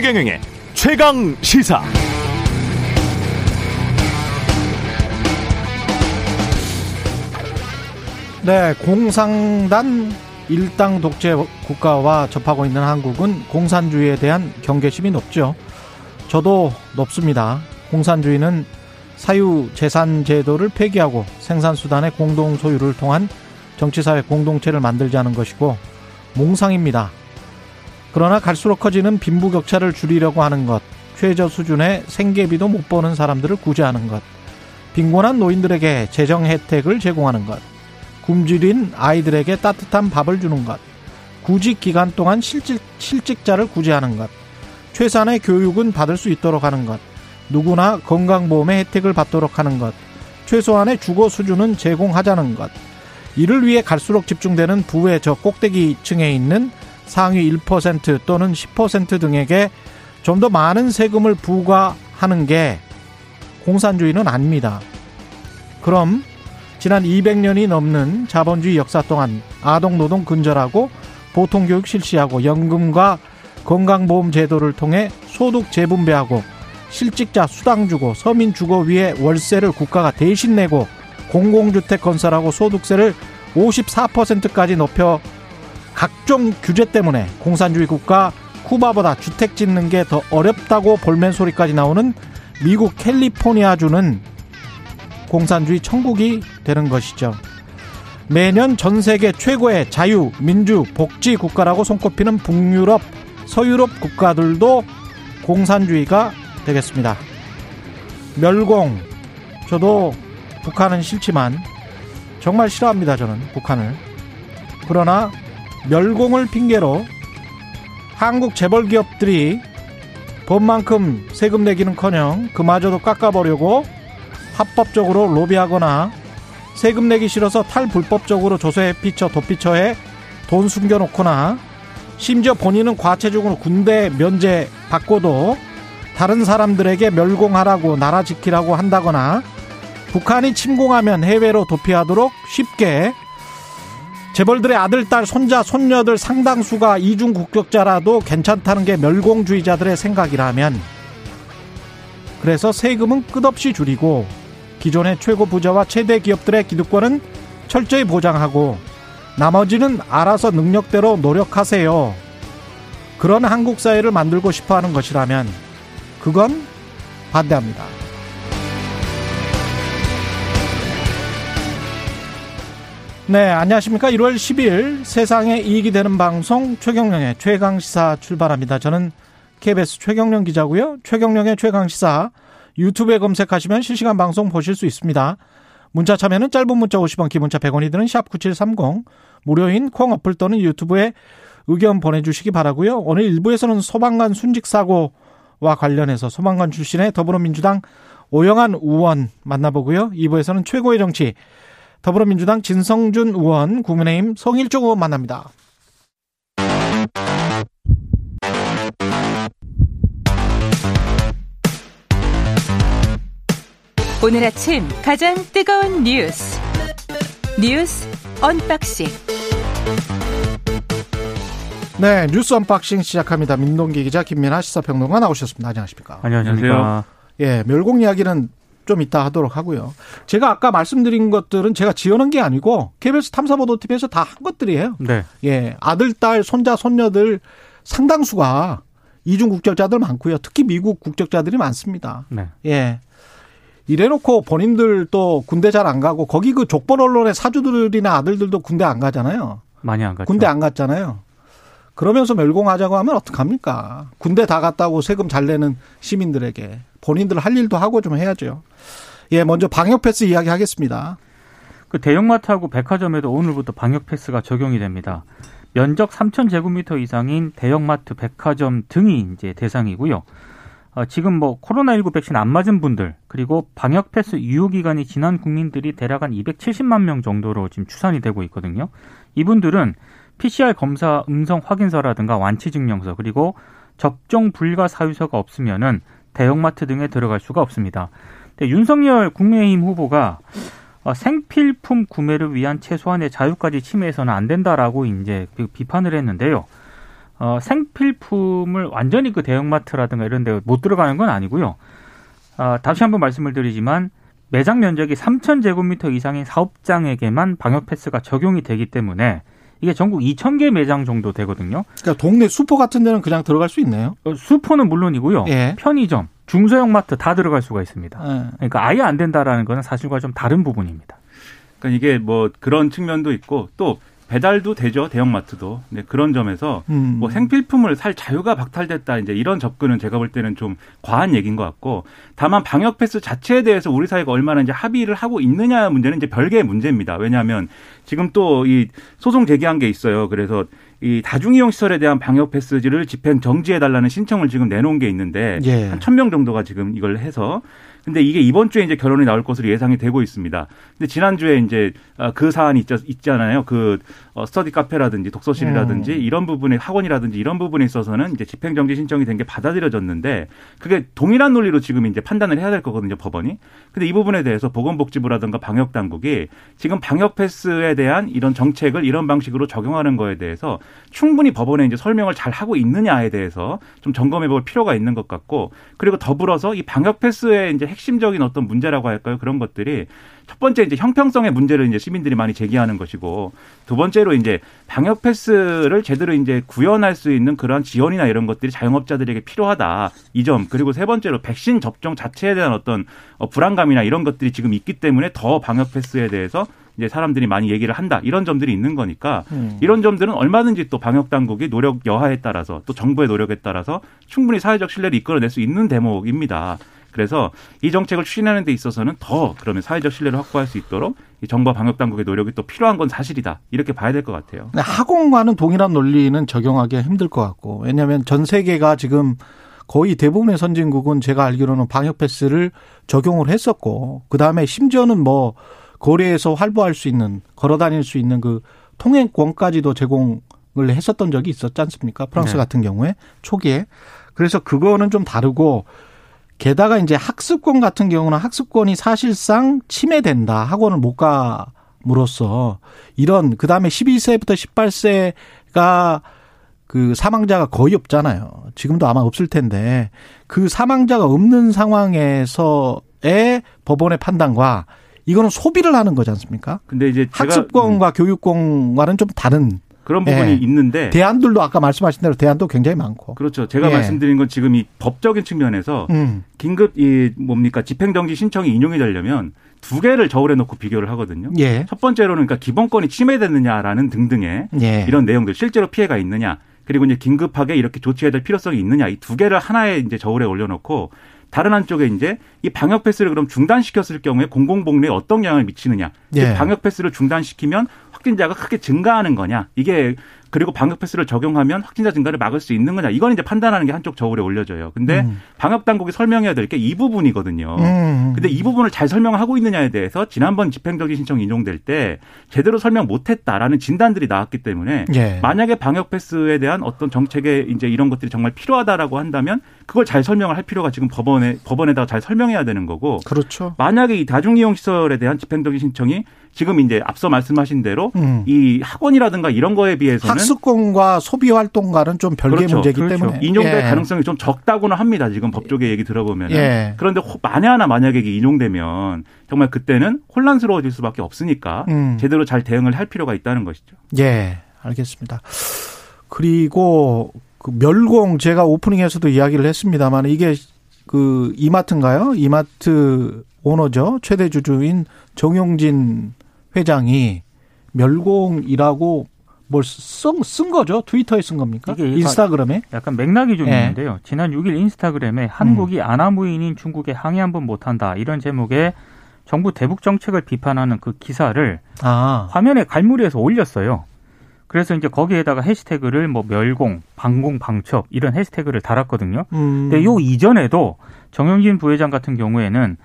최경영의 최강 시사. 네, 공상단 일당 독재 국가와 접하고 있는 한국은 공산주의에 대한 경계심이 높죠. 저도 높습니다. 공산주의는 사유 재산 제도를 폐기하고 생산 수단의 공동 소유를 통한 정치사회 공동체를 만들자는 것이고 몽상입니다. 그러나 갈수록 커지는 빈부격차를 줄이려고 하는 것, 최저 수준의 생계비도 못 버는 사람들을 구제하는 것, 빈곤한 노인들에게 재정 혜택을 제공하는 것, 굶주린 아이들에게 따뜻한 밥을 주는 것, 구직 기간 동안 실직, 실직자를 구제하는 것, 최소한의 교육은 받을 수 있도록 하는 것, 누구나 건강보험의 혜택을 받도록 하는 것, 최소한의 주거 수준은 제공하자는 것, 이를 위해 갈수록 집중되는 부의 저 꼭대기층에 있는 상위 1% 또는 10% 등에게 좀 더 많은 세금을 부과하는 게 공산주의는 아닙니다. 그럼 지난 200년이 넘는 자본주의 역사 동안 아동 노동 근절하고 보통 교육 실시하고 연금과 건강보험 제도를 통해 소득 재분배하고 실직자 수당 주고 서민 주거 위에 월세를 국가가 대신 내고 공공주택 건설하고 소득세를 54%까지 높여 각종 규제 때문에 공산주의 국가 쿠바보다 주택 짓는 게 더 어렵다고 볼멘 소리까지 나오는 미국 캘리포니아주는 공산주의 천국이 되는 것이죠. 매년 전 세계 최고의 자유, 민주, 복지 국가라고 손꼽히는 북유럽, 서유럽 국가들도 공산주의가 되겠습니다. 멸공. 저도 북한은 싫지만 정말 싫어합니다. 저는 북한을. 그러나 멸공을 핑계로 한국 재벌 기업들이 법만큼 세금 내기는커녕 그마저도 깎아버리고 합법적으로 로비하거나 세금 내기 싫어서 탈불법적으로 조세에 피쳐 도피처에 돈 숨겨놓거나 심지어 본인은 과체적으로 군대 면제 받고도 다른 사람들에게 멸공하라고 나라 지키라고 한다거나 북한이 침공하면 해외로 도피하도록 쉽게 재벌들의 아들, 딸, 손자, 손녀들 상당수가 이중 국적자라도 괜찮다는 게 멸공주의자들의 생각이라면 그래서 세금은 끝없이 줄이고 기존의 최고 부자와 최대 기업들의 기득권은 철저히 보장하고 나머지는 알아서 능력대로 노력하세요. 그런 한국 사회를 만들고 싶어 하는 것이라면 그건 반대합니다. 네, 안녕하십니까. 1월 10일 세상에 이익이 되는 방송 최경령의 최강시사 출발합니다. 저는 KBS 최경령 기자고요. 최경령의 최강시사 유튜브에 검색하시면 실시간 방송 보실 수 있습니다. 문자 참여는 짧은 문자 50원, 기본자 100원이 드는 샵 9730 무료인 콩 어플 또는 유튜브에 의견 보내주시기 바라고요. 오늘 일부에서는 소방관 순직 사고와 관련해서 소방관 출신의 더불어민주당 오영환 의원 만나보고요. 2부에서는 최고의 정치 더불어민주당 진성준 의원, 국민의힘 성일종 의원 만납니다. 오늘 아침 가장 뜨거운 뉴스 뉴스 언박싱 네 뉴스 언박싱 시작합니다. 민동기 기자 김민아 시사평론가 나오셨습니다. 안녕하십니까? 안녕하세요. 예, 멸공 이야기는 좀 이따 하도록 하고요. 제가 아까 말씀드린 것들은 제가 지어놓은 게 아니고 KBS 탐사보도팀에서 다 한 것들이에요. 네. 예, 아들, 딸, 손자, 손녀들 상당수가 이중 국적자들 많고요. 특히 미국 국적자들이 많습니다. 네. 예. 이래놓고 본인들 또 군대 잘 안 가고 거기 그 족벌 언론의 사주들이나 아들들도 군대 안 가잖아요. 많이 안 갔죠. 군대 안 갔잖아요. 그러면서 멸공하자고 하면 어떡합니까? 군대 다 갔다고 세금 잘 내는 시민들에게 본인들 할 일도 하고 좀 해야죠. 예, 먼저 방역 패스 이야기 하겠습니다. 그 대형마트하고 백화점에도 오늘부터 방역 패스가 적용이 됩니다. 면적 3,000제곱미터 이상인 대형마트, 백화점 등이 이제 대상이고요. 어, 지금 뭐 코로나19 백신 안 맞은 분들 그리고 방역 패스 유효 기간이 지난 국민들이 대략 한 270만 명 정도로 지금 추산이 되고 있거든요. 이분들은 PCR 검사 음성 확인서라든가 완치 증명서 그리고 접종 불가 사유서가 없으면은 대형마트 등에 들어갈 수가 없습니다. 윤석열 국민의힘 후보가 어, 생필품 구매를 위한 최소한의 자유까지 침해해서는 안 된다라고 이제 그 비판을 했는데요. 어, 생필품을 완전히 그 대형마트라든가 이런 데 못 들어가는 건 아니고요. 아, 다시 한번 말씀을 드리지만 매장 면적이 3,000제곱미터 이상인 사업장에게만 방역 패스가 적용이 되기 때문에 이게 전국 2,000개 매장 정도 되거든요. 그러니까 동네 슈퍼 같은 데는 그냥 들어갈 수 있네요. 어, 슈퍼는 물론이고요. 예. 편의점, 중소형 마트 다 들어갈 수가 있습니다. 예. 그러니까 아예 안 된다라는 거는 사실과 좀 다른 부분입니다. 그러니까 이게 뭐 그런 측면도 있고 또 배달도 되죠 대형마트도 네, 그런 점에서 음. 뭐 생필품을 살 자유가 박탈됐다 이제 이런 접근은 제가 볼 때는 좀 과한 얘기인 것 같고 다만 방역 패스 자체에 대해서 우리 사회가 얼마나 이제 합의를 하고 있느냐 문제는 이제 별개의 문제입니다. 왜냐하면 지금 또 이 소송 제기한 게 있어요. 그래서 이 다중이용 시설에 대한 방역 패스를 집행 정지해 달라는 신청을 지금 내놓은 게 있는데 예. 한 천 명 정도가 지금 이걸 해서 근데 이게 이번 주에 이제 결론이 나올 것으로 예상이 되고 있습니다. 근데 지난주에 이제 아, 그 사안이 있, 있잖아요. 그 어, 스터디 카페라든지 독서실이라든지 음. 이런 부분에 학원이라든지 이런 부분에 있어서는 이제 집행정지 신청이 된 게 받아들여졌는데 그게 동일한 논리로 지금 이제 판단을 해야 될 거거든요, 법원이. 근데 이 부분에 대해서 보건복지부라든가 방역 당국이 지금 방역 패스에 대한 이런 정책을 이런 방식으로 적용하는 거에 대해서 충분히 법원에 이제 설명을 잘 하고 있느냐에 대해서 좀 점검해 볼 필요가 있는 것 같고 그리고 더불어서 이 방역 패스의 이제 핵심적인 어떤 문제라고 할까요? 그런 것들이 첫 번째 이제 형평성의 문제를 이제 시민들이 많이 제기하는 것이고 두 번째로 이제 방역 패스를 제대로 이제 구현할 수 있는 그러한 지원이나 이런 것들이 자영업자들에게 필요하다 이 점 그리고 세 번째로 백신 접종 자체에 대한 어떤 어, 불안감이나 이런 것들이 지금 있기 때문에 더 방역 패스에 대해서 이제 사람들이 많이 얘기를 한다 이런 점들이 있는 거니까 음. 이런 점들은 얼마든지 또 방역 당국이 노력 여하에 따라서 또 정부의 노력에 따라서 충분히 사회적 신뢰를 이끌어낼 수 있는 대목입니다. 그래서 이 정책을 추진하는 데 있어서는 더 그러면 사회적 신뢰를 확보할 수 있도록 이 정부와 방역 당국의 노력이 또 필요한 건 사실이다. 이렇게 봐야 될 것 같아요. 학원과는 동일한 논리는 적용하기가 힘들 것 같고 왜냐하면 전 세계가 지금 거의 대부분의 선진국은 제가 알기로는 방역 패스를 적용을 했었고 그 다음에 심지어는 뭐 거리에서 활보할 수 있는 걸어 다닐 수 있는 그 통행권까지도 제공을 했었던 적이 있었지 않습니까? 프랑스 네. 같은 경우에 초기에 그래서 그거는 좀 다르고 게다가 이제 학습권 같은 경우는 학습권이 사실상 침해된다. 학원을 못 가므로써 이런 그다음에 12세부터 18세가 그 사망자가 거의 없잖아요. 지금도 아마 없을 텐데 그 사망자가 없는 상황에서의 법원의 판단과 이거는 소비를 하는 거지 않습니까? 근데 이제 제가 음, 학습권과 교육권과는 좀 다른 그런 부분이 예. 있는데 대안들도 아까 말씀하신 대로 대안도 굉장히 많고. 그렇죠. 제가 예. 말씀드린 건 지금 이 법적인 측면에서 음. 긴급 이 뭡니까 집행정지 신청이 인용이 되려면 두 개를 저울에 놓고 비교를 하거든요. 예. 첫 번째로는 그러니까 기본권이 침해됐느냐라는 등등의 예. 이런 내용들 실제로 피해가 있느냐 그리고 이제 긴급하게 이렇게 조치해야 될 필요성이 있느냐 이 두 개를 하나에 이제 저울에 올려놓고 다른 한쪽에 이제 이 방역 패스를 그럼 중단시켰을 경우에 공공복리에 어떤 영향을 미치느냐 즉 예. 방역 패스를 중단시키면 확진자가 크게 증가하는 거냐 이게 그리고 방역 패스를 적용하면 확진자 증가를 막을 수 있는 거냐 이건 이제 판단하는 게 한쪽 저울에 올려져요. 근데 음. 방역 당국이 설명해야 될 게 이 부분이거든요. 음. 근데 이 부분을 잘 설명하고 있느냐에 대해서 지난번 집행정지 신청 인용될 때 제대로 설명 못했다라는 진단들이 나왔기 때문에 예. 만약에 방역 패스에 대한 어떤 정책에 이제 이런 것들이 정말 필요하다라고 한다면 그걸 잘 설명을 할 필요가 지금 법원에 법원에다가 잘 설명해야 되는 거고 그렇죠. 만약에 이 다중 이용 시설에 대한 집행정지 신청이 지금 이제 앞서 말씀하신 대로 음. 이 학원이라든가 이런 거에 비해서는 학습권과 소비 활동과는 좀 별개의 그렇죠. 문제이기 그렇죠. 때문에 인용될 예. 가능성이 좀 적다고는 합니다. 지금 법조계 얘기 들어보면. 예. 그런데 호- 만에 하나 만약에 이게 인용되면 정말 그때는 혼란스러워질 수밖에 없으니까 음. 제대로 잘 대응을 할 필요가 있다는 것이죠. 예, 알겠습니다. 그리고 그 멸공 제가 오프닝에서도 이야기를 했습니다만 이게 그 이마트인가요? 이마트 오너죠. 최대 주주인 정용진 회장이 멸공이라고 뭘쓴 거죠? 트위터에 쓴 겁니까? 이게 인스타그램에? 약간 맥락이 좀 예. 있는데요. 지난 6일 인스타그램에 한국이 음. 아나무인인 중국에 항의 한 번 못한다 이런 제목의 정부 대북 정책을 비판하는 그 기사를 아, 화면에 갈무리해서 올렸어요. 그래서 이제 거기에다가 해시태그를 뭐 멸공, 방공, 방첩 이런 해시태그를 달았거든요. 음. 근데 요 이전에도 정영진 부회장 같은 경우에는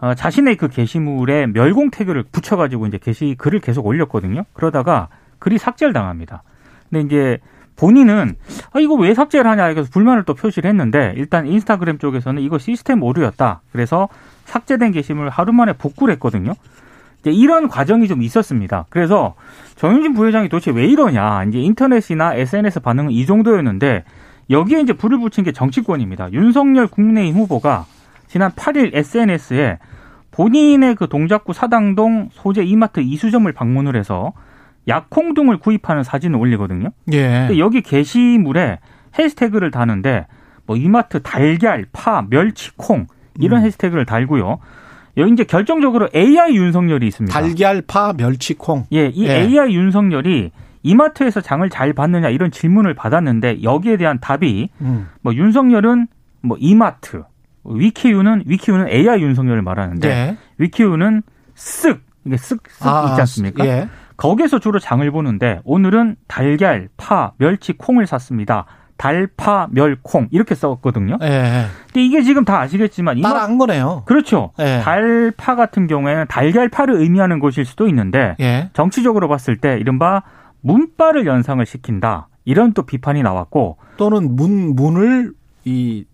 어, 자신의 그 게시물에 멸공 태그를 붙여가지고 이제 게시 글을 계속 올렸거든요. 그러다가 글이 삭제를 당합니다. 근데 이제 본인은 아 이거 왜 삭제를 하냐 그래서 불만을 또 표시를 했는데 일단 인스타그램 쪽에서는 이거 시스템 오류였다. 그래서 삭제된 게시물 하루 만에 복구를 했거든요. 이제 이런 과정이 좀 있었습니다. 그래서 정윤진 부회장이 도대체 왜 이러냐. 이제 인터넷이나 SNS 반응은 이 정도였는데 여기에 이제 불을 붙인 게 정치권입니다. 윤석열 국민의힘 후보가 지난 8일 SNS에 본인의 그 동작구 사당동 소재 이마트 이수점을 방문을 해서 약콩 등을 구입하는 사진을 올리거든요. 예. 근데 여기 게시물에 해시태그를 다는데 뭐 이마트 달걀, 파, 멸치, 콩 이런 음. 해시태그를 달고요. 여기 이제 결정적으로 AI 윤석열이 있습니다. 달걀, 파, 멸치, 콩. 예, 이 예. AI 윤석열이 이마트에서 장을 잘 받느냐 이런 질문을 받았는데 여기에 대한 답이 음. 뭐 윤석열은 뭐 이마트, 위키유는 위키유는 AI 윤석열을 말하는데 네. 위키유는 쓱 이게 쓱쓱 있지 않습니까? 예. 거기에서 주로 장을 보는데 오늘은 달걀, 파, 멸치, 콩을 샀습니다. 달, 파, 멸, 콩 이렇게 썼거든요. 예. 근데 이게 지금 다 아시겠지만 따라한 거네요. 그렇죠. 예. 달, 파 같은 경우에는 달걀파를 의미하는 것일 수도 있는데 예. 정치적으로 봤을 때 이른바 문바를 연상을 시킨다. 이런 또 비판이 나왔고 또는 문 문을 이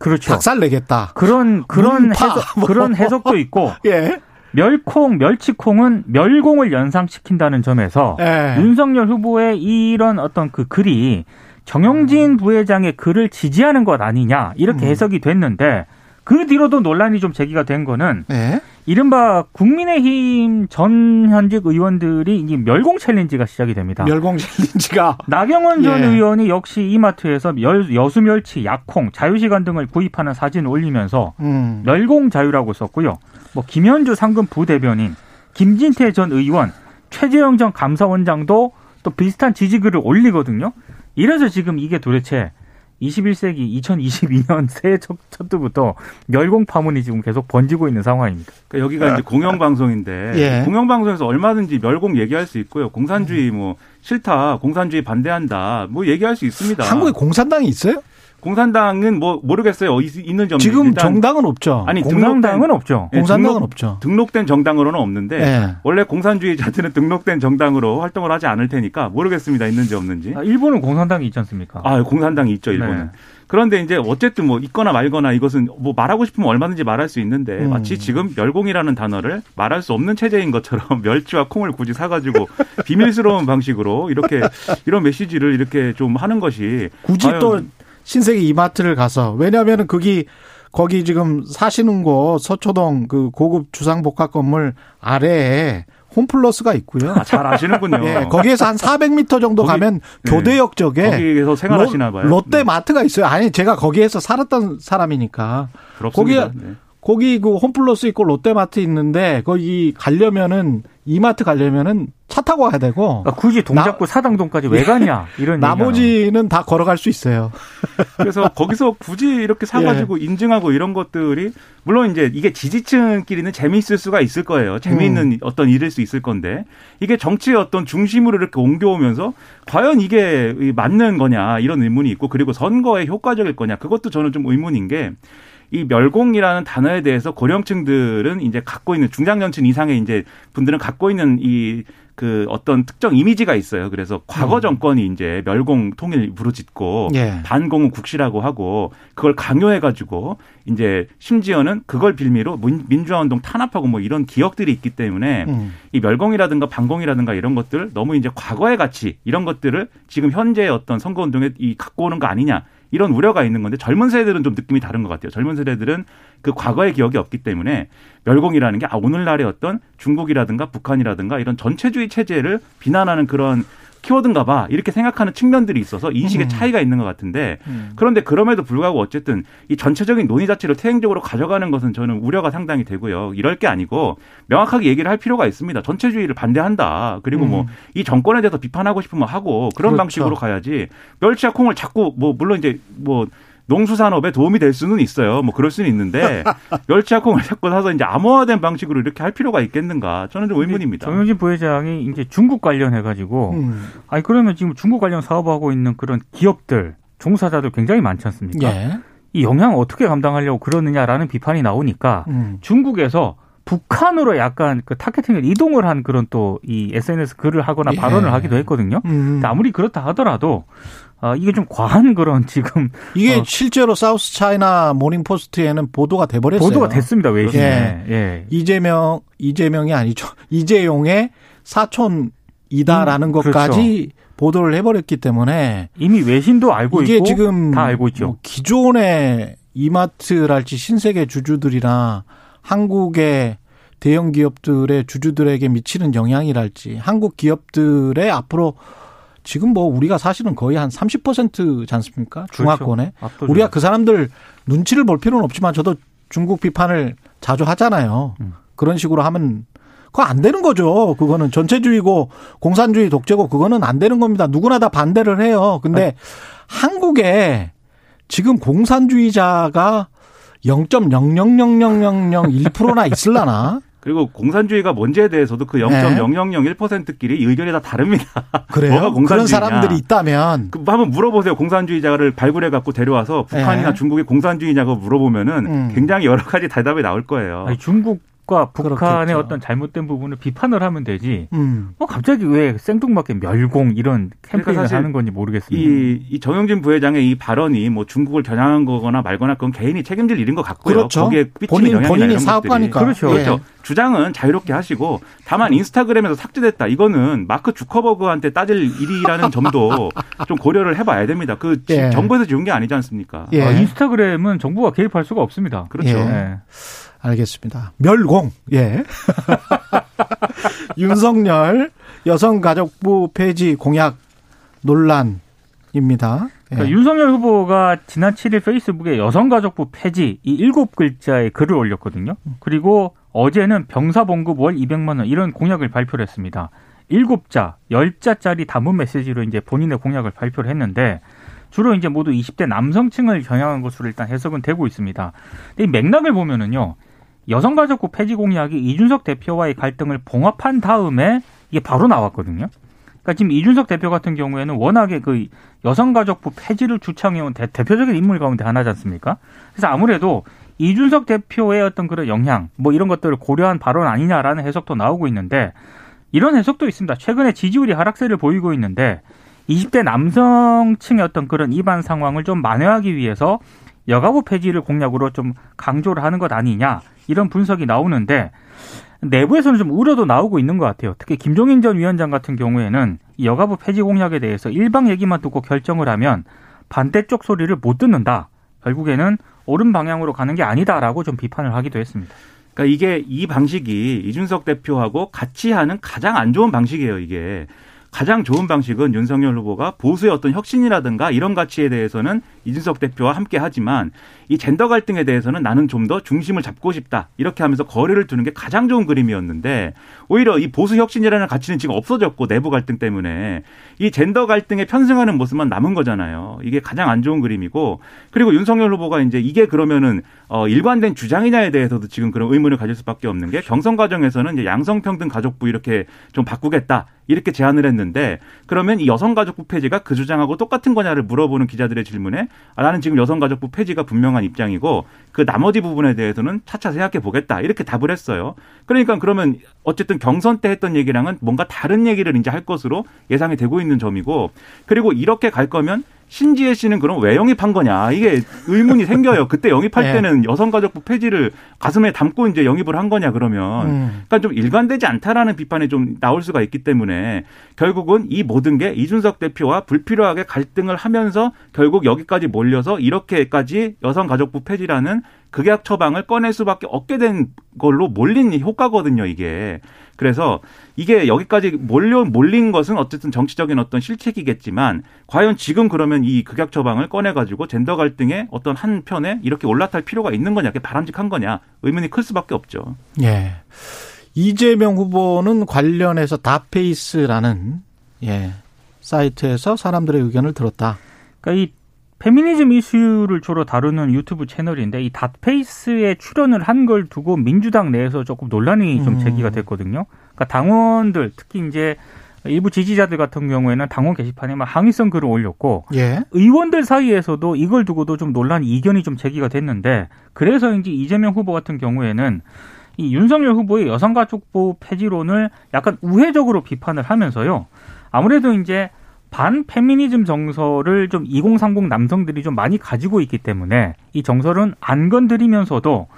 그렇죠. 박살 내겠다. 그런 그런 문파, 해석 뭐. 그런 해석도 있고 예. 멸콩, 멸치콩은 멸공을 연상시킨다는 점에서 예. 윤석열 후보의 이런 어떤 그 글이 정영진 부회장의 글을 지지하는 것 아니냐 이렇게 음. 해석이 됐는데 그 뒤로도 논란이 좀 제기가 된 거는 예. 이른바 국민의힘 전 현직 의원들이 이 멸공 챌린지가 시작이 됩니다. 멸공 챌린지가 나경원 전 예. 의원이 역시 이마트에서 열- 여수 멸치, 약콩, 자유시간 등을 구입하는 사진을 올리면서 음. 멸공 자유라고 썼고요. 뭐 김현주 상금 부대변인, 김진태 전 의원, 최재형 전 감사원장도 또 비슷한 지지글을 올리거든요. 이래서 지금 이게 도대체 21세기 2022년 새해 첫, 첫 주부터 멸공 파문이 지금 계속 번지고 있는 상황입니다. 그러니까 여기가 이제 공영방송인데 예. 공영방송에서 얼마든지 멸공 얘기할 수 있고요. 공산주의 뭐 싫다, 공산주의 반대한다, 뭐 얘기할 수 있습니다. 한국에 공산당이 있어요? 공산당은 뭐 모르겠어요. 어, 있- 있는지 없는지. 지금 정당은 없죠. 아니 공산당은 없죠. 예, 공산당은 등록- 없죠. 등록된 정당으로는 없는데 예. 원래 공산주의자들은 등록된 정당으로 활동을 하지 않을 테니까 모르겠습니다. 있는지 없는지. 아, 일본은 공산당이 있지 않습니까? 아, 공산당이 있죠, 일본은. 네. 그런데 이제 어쨌든 뭐 있거나 말거나 이것은 뭐 말하고 싶으면 얼마든지 말할 수 있는데 음. 마치 지금 멸공이라는 단어를 말할 수 없는 체제인 것처럼 멸치와 콩을 굳이 사가지고 비밀스러운 방식으로 이렇게 이런 메시지를 이렇게 좀 하는 것이 굳이 또 신세계 이마트를 가서 왜냐하면 거기 거기 지금 사시는 곳 서초동 그 고급 주상복합 건물 아래에 홈플러스가 있고요. 아, 잘 아시는군요. 예, 거기에서 한 400m 정도 거기- 가면 네. 교대역 쪽에 거기에서 생활하시나 봐요. 롯데 네. 마트가 있어요. 아니 제가 거기에서 살았던 사람이니까 부럽습니다. 거기에- 네. 거기 그 홈플러스 있고 롯데마트 있는데 거기 가려면은 이마트 가려면은 차 타고 가야 되고 그러니까 굳이 동작구 사당동까지 왜 가냐 이런 나머지는 다 걸어갈 수 있어요. 그래서 거기서 굳이 이렇게 사가지고 예. 인증하고 이런 것들이 물론 이제 이게 지지층끼리는 재미있을 수가 있을 거예요. 재미있는 음. 어떤 일일 수 있을 건데 이게 정치의 어떤 중심으로 이렇게 옮겨오면서 과연 이게 이 맞는 거냐 이런 의문이 있고 그리고 선거에 효과적일 거냐 그것도 저는 좀 의문인 게. 이 멸공이라는 단어에 대해서 고령층들은 이제 갖고 있는 중장년층 이상의 이제 분들은 갖고 있는 이 그 어떤 특정 이미지가 있어요. 그래서 과거 음. 정권이 이제 멸공 통일 부르짖고 예. 반공은 국시라고 하고 그걸 강요해 가지고 이제 심지어는 그걸 빌미로 민- 민주화 운동 탄압하고 뭐 이런 기억들이 있기 때문에 음. 이 멸공이라든가 반공이라든가 이런 것들 너무 이제 과거의 가치 이런 것들을 지금 현재의 어떤 선거 운동에 이 갖고 오는 거 아니냐 이런 우려가 있는 건데 젊은 세대들은 좀 느낌이 다른 것 같아요. 젊은 세대들은 그 과거의 기억이 없기 때문에 멸공이라는 게 아, 오늘날의 어떤 중국이라든가 북한이라든가 이런 전체주의 체제를 비난하는 그런 키워드인가 봐 이렇게 생각하는 측면들이 있어서 인식의 음. 차이가 있는 것 같은데 음. 그런데 그럼에도 불구하고 어쨌든 이 전체적인 논의 자체를 퇴행적으로 가져가는 것은 저는 우려가 상당히 되고요. 이럴 게 아니고 명확하게 얘기를 할 필요가 있습니다. 전체주의를 반대한다. 그리고 뭐이 정권에 대해서 비판하고 싶으면 하고 그런 음. 그렇죠. 방식으로 가야지 멸치와 콩을 자꾸 뭐 물론 이제 뭐 농수산업에 도움이 될 수는 있어요. 뭐 그럴 수는 있는데 멸치와 콩을 자꾸 사서 이제 암호화된 방식으로 이렇게 할 필요가 있겠는가? 저는 좀 의문입니다. 정영진 부회장이 이제 중국 관련해 가지고 음. 아니 그러면 지금 중국 관련 사업하고 있는 그런 기업들 종사자들 굉장히 많지 않습니까? 예. 이 영향 어떻게 감당하려고 그러느냐라는 비판이 나오니까 음. 중국에서 북한으로 약간 그 타겟팅을 이동을 한 그런 또 이 SNS 글을 하거나 예. 발언을 하기도 했거든요. 음. 아무리 그렇다 하더라도 어, 이게 좀 과한 그런 지금 이게 어. 실제로 South China Morning Post에는 보도가 돼 버렸어요. 보도가 됐습니다 외신에. 예. 예. 이재명 이재명이 아니죠. 이재용의 사촌이다라는 음, 것까지 보도를 해 버렸기 때문에 이미 외신도 알고 이게 있고 지금 다 알고 있죠. 뭐 기존의 이마트랄지 신세계 주주들이나 한국의 대형 기업들의 주주들에게 미치는 영향이랄지 한국 기업들의 앞으로 지금 뭐 우리가 사실은 거의 한 30%지 않습니까? 중화권에. 그렇죠. 우리가 그 사람들 눈치를 볼 필요는 없지만 저도 중국 비판을 자주 하잖아요. 음. 그런 식으로 하면 그거 안 되는 거죠. 그거는 전체주의고 공산주의 독재고 그거는 안 되는 겁니다. 누구나 다 반대를 해요. 근데 한국에 지금 공산주의자가 0.0000001%나 있을라나? 그리고 공산주의가 뭔지에 대해서도 그 0.0001%끼리 의견이 다 다릅니다. 그래요? 뭐가 공산주의냐. 그런 사람들이 있다면 그 한번 물어보세요. 공산주의자를 발굴해 갖고 데려와서 북한이나 예. 중국이 공산주의냐고 물어보면은 음. 굉장히 여러 가지 대답이 나올 거예요. 아니, 중국 과 북한의 그렇겠죠. 어떤 잘못된 부분을 비판을 하면 되지. 음. 뭐 갑자기 왜 생뚱맞게 멸공 이런 캠페인을 그러니까 하는 건지 모르겠습니다. 이, 이 정영진 부회장의 이 발언이 뭐 중국을 겨냥한 거거나 말거나 그건 개인이 책임질 일인 것 같고요. 그렇죠. 거기에 삐치는 본인 영향이나 본인이 사업가니까. 것들이. 그렇죠. 예. 그렇죠. 주장은 자유롭게 하시고 다만 인스타그램에서 삭제됐다. 이거는 마크 주커버그한테 따질 일이라는 점도 좀 고려를 해봐야 됩니다. 그 지- 예. 정부에서 지은 게 아니지 않습니까? 예. 어, 인스타그램은 정부가 개입할 수가 없습니다. 그렇죠. 예. 예. 알겠습니다. 멸공. 예. 윤석열 여성가족부 폐지 공약 논란입니다. 예. 그러니까 윤석열 후보가 지난 7일 페이스북에 여성가족부 폐지 이 일곱 글자의 글을 올렸거든요. 그리고 어제는 병사봉급 월 200만 원 이런 공약을 발표를 했습니다. 일곱 자, 열 자짜리 단문 메시지로 이제 본인의 공약을 발표를 했는데 주로 이제 모두 20대 남성층을 겨냥한 것으로 일단 해석은 되고 있습니다. 근데 이 맥락을 보면은요. 여성가족부 폐지 공약이 이준석 대표와의 갈등을 봉합한 다음에 이게 바로 나왔거든요. 그러니까 지금 이준석 대표 같은 경우에는 워낙에 그 여성가족부 폐지를 주창해온 대, 대표적인 인물 가운데 하나지 않습니까? 그래서 아무래도 이준석 대표의 어떤 그런 영향, 뭐 이런 것들을 고려한 발언 아니냐라는 해석도 나오고 있는데 이런 해석도 있습니다. 최근에 지지율이 하락세를 보이고 있는데 20대 남성층의 어떤 그런 입안 상황을 좀 만회하기 위해서 여가부 폐지를 공약으로 좀 강조를 하는 것 아니냐 이런 분석이 나오는데 내부에서는 좀 우려도 나오고 있는 것 같아요. 특히 김종인 전 위원장 같은 경우에는 이 여가부 폐지 공약에 대해서 일방 얘기만 듣고 결정을 하면 반대쪽 소리를 못 듣는다. 결국에는 옳은 방향으로 가는 게 아니다라고 좀 비판을 하기도 했습니다. 그러니까 이게 이 방식이 이준석 대표하고 같이 하는 가장 안 좋은 방식이에요, 이게. 가장 좋은 방식은 윤석열 후보가 보수의 어떤 혁신이라든가 이런 가치에 대해서는 이준석 대표와 함께 하지만 이 젠더 갈등에 대해서는 나는 좀 더 중심을 잡고 싶다. 이렇게 하면서 거리를 두는 게 가장 좋은 그림이었는데 오히려 이 보수 혁신이라는 가치는 지금 없어졌고 내부 갈등 때문에 이 젠더 갈등에 편승하는 모습만 남은 거잖아요. 이게 가장 안 좋은 그림이고 그리고 윤석열 후보가 이제 이게 그러면은 어 일관된 주장이냐에 대해서도 지금 그런 의문을 가질 수밖에 없는 게 경선 과정에서는 이제 양성평등 가족부 이렇게 좀 바꾸겠다. 이렇게 제안을 했는데 그러면 이 여성가족부 폐지가 그 주장하고 똑같은 거냐를 물어보는 기자들의 질문에 아, 나는 지금 여성가족부 폐지가 분명한 입장이고 그 나머지 부분에 대해서는 차차 생각해 보겠다 이렇게 답을 했어요. 그러니까 그러면 어쨌든 경선 때 했던 얘기랑은 뭔가 다른 얘기를 이제 할 것으로 예상이 되고 있는 점이고 그리고 이렇게 갈 거면 신지혜 씨는 그럼 왜 영입한 거냐 이게 의문이 생겨요. 그때 영입할 네. 때는 여성가족부 폐지를 가슴에 담고 이제 영입을 한 거냐 그러면 음. 그러니까 좀 일관되지 않다라는 비판이 좀 나올 수가 있기 때문에 결국은 이 모든 게 이준석 대표와 불필요하게 갈등을 하면서 결국 여기까지 몰려서 이렇게까지 여성가족부 폐지라는 극약 처방을 꺼낼 수밖에 없게 된 걸로 몰린 효과거든요, 이게. 그래서 이게 여기까지 몰려 몰린 것은 어쨌든 정치적인 어떤 실책이겠지만 과연 지금 그러면 이 극약 처방을 꺼내 가지고 젠더 갈등의 어떤 한 편에 이렇게 올라탈 필요가 있는 거냐, 그게 바람직한 거냐 의문이 클 수밖에 없죠. 예. 이재명 후보는 관련해서 다페이스라는 예. 사이트에서 사람들의 의견을 들었다. 그러니까 이 페미니즘 이슈를 주로 다루는 유튜브 채널인데 이 닷페이스에 출연을 한 걸 두고 민주당 내에서 조금 논란이 좀 음. 제기가 됐거든요. 그러니까 당원들 특히 이제 일부 지지자들 같은 경우에는 당원 게시판에 막 항의성 글을 올렸고 예. 의원들 사이에서도 이걸 두고도 좀 논란 이견이 좀 제기가 됐는데 그래서 이제 이재명 후보 같은 경우에는 이 윤석열 후보의 여성가족부 폐지론을 약간 우회적으로 비판을 하면서요. 아무래도 이제 반 페미니즘 정서를 좀 2030 남성들이 좀 많이 가지고 있기 때문에 이 정서는 안 건드리면서도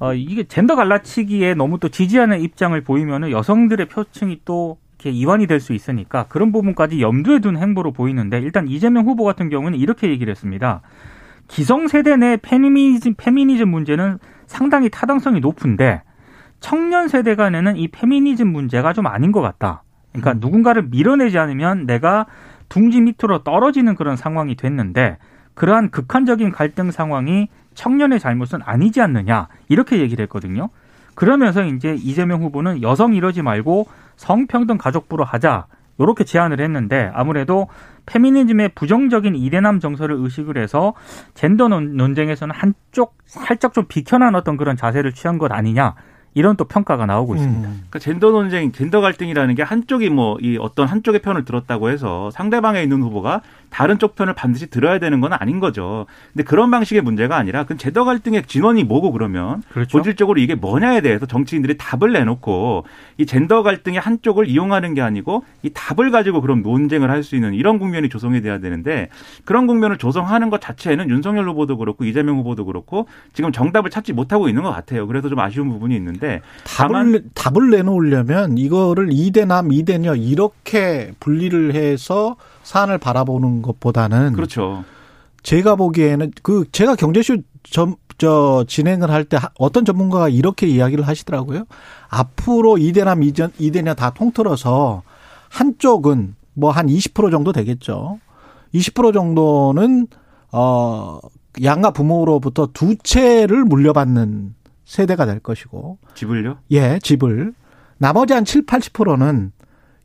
어 이게 젠더 갈라치기에 너무 또 지지하는 입장을 보이면은 여성들의 표층이 또 이렇게 이완이 될 수 있으니까 그런 부분까지 염두에 둔 행보로 보이는데 일단 이재명 후보 같은 경우는 이렇게 얘기를 했습니다. 기성세대 내 페미니즘 페미니즘 문제는 상당히 타당성이 높은데 청년 세대 간에는 이 페미니즘 문제가 좀 아닌 것 같다. 그러니까 음. 누군가를 밀어내지 않으면 내가 둥지 밑으로 떨어지는 그런 상황이 됐는데 그러한 극한적인 갈등 상황이 청년의 잘못은 아니지 않느냐 이렇게 얘기를 했거든요. 그러면서 이제 이재명 후보는 여성 이러지 말고 성평등 가족부로 하자 이렇게 제안을 했는데 아무래도 페미니즘의 부정적인 이대남 정서를 의식을 해서 젠더 논쟁에서는 한쪽 살짝 좀 비켜난 어떤 그런 자세를 취한 것 아니냐 이런 또 평가가 나오고 있습니다. 음. 그러니까 젠더 논쟁, 젠더 갈등이라는 게 한쪽이 뭐 이 어떤 한쪽의 편을 들었다고 해서 상대방에 있는 후보가 다른 쪽 편을 반드시 들어야 되는 건 아닌 거죠. 근데 그런 방식의 문제가 아니라 그 제도 갈등의 진원이 뭐고 그러면 그렇죠? 본질적으로 이게 뭐냐에 대해서 정치인들이 답을 내놓고 이 젠더 갈등의 한쪽을 이용하는 게 아니고 이 답을 가지고 그런 논쟁을 할 수 있는 이런 국면이 조성이 돼야 되는데 그런 국면을 조성하는 것 자체에는 윤석열 후보도 그렇고 이재명 후보도 그렇고 지금 정답을 찾지 못하고 있는 것 같아요. 그래서 좀 아쉬운 부분이 있는데 답을 답을 내놓으려면 이거를 이대남 이대녀 이렇게 분리를 해서 사안을 바라보는 것보다는 그렇죠. 제가 보기에는 그 제가 경제쇼 점, 저 진행을 할 때 어떤 전문가가 이렇게 이야기를 하시더라고요. 앞으로 이대남 이전 이대녀 다 통틀어서 한쪽은 뭐 한 20% 정도 되겠죠. 20% 정도는 어 양가 부모로부터 두 채를 물려받는 세대가 될 것이고 집을요? 예, 집을 나머지 한 7, 80%는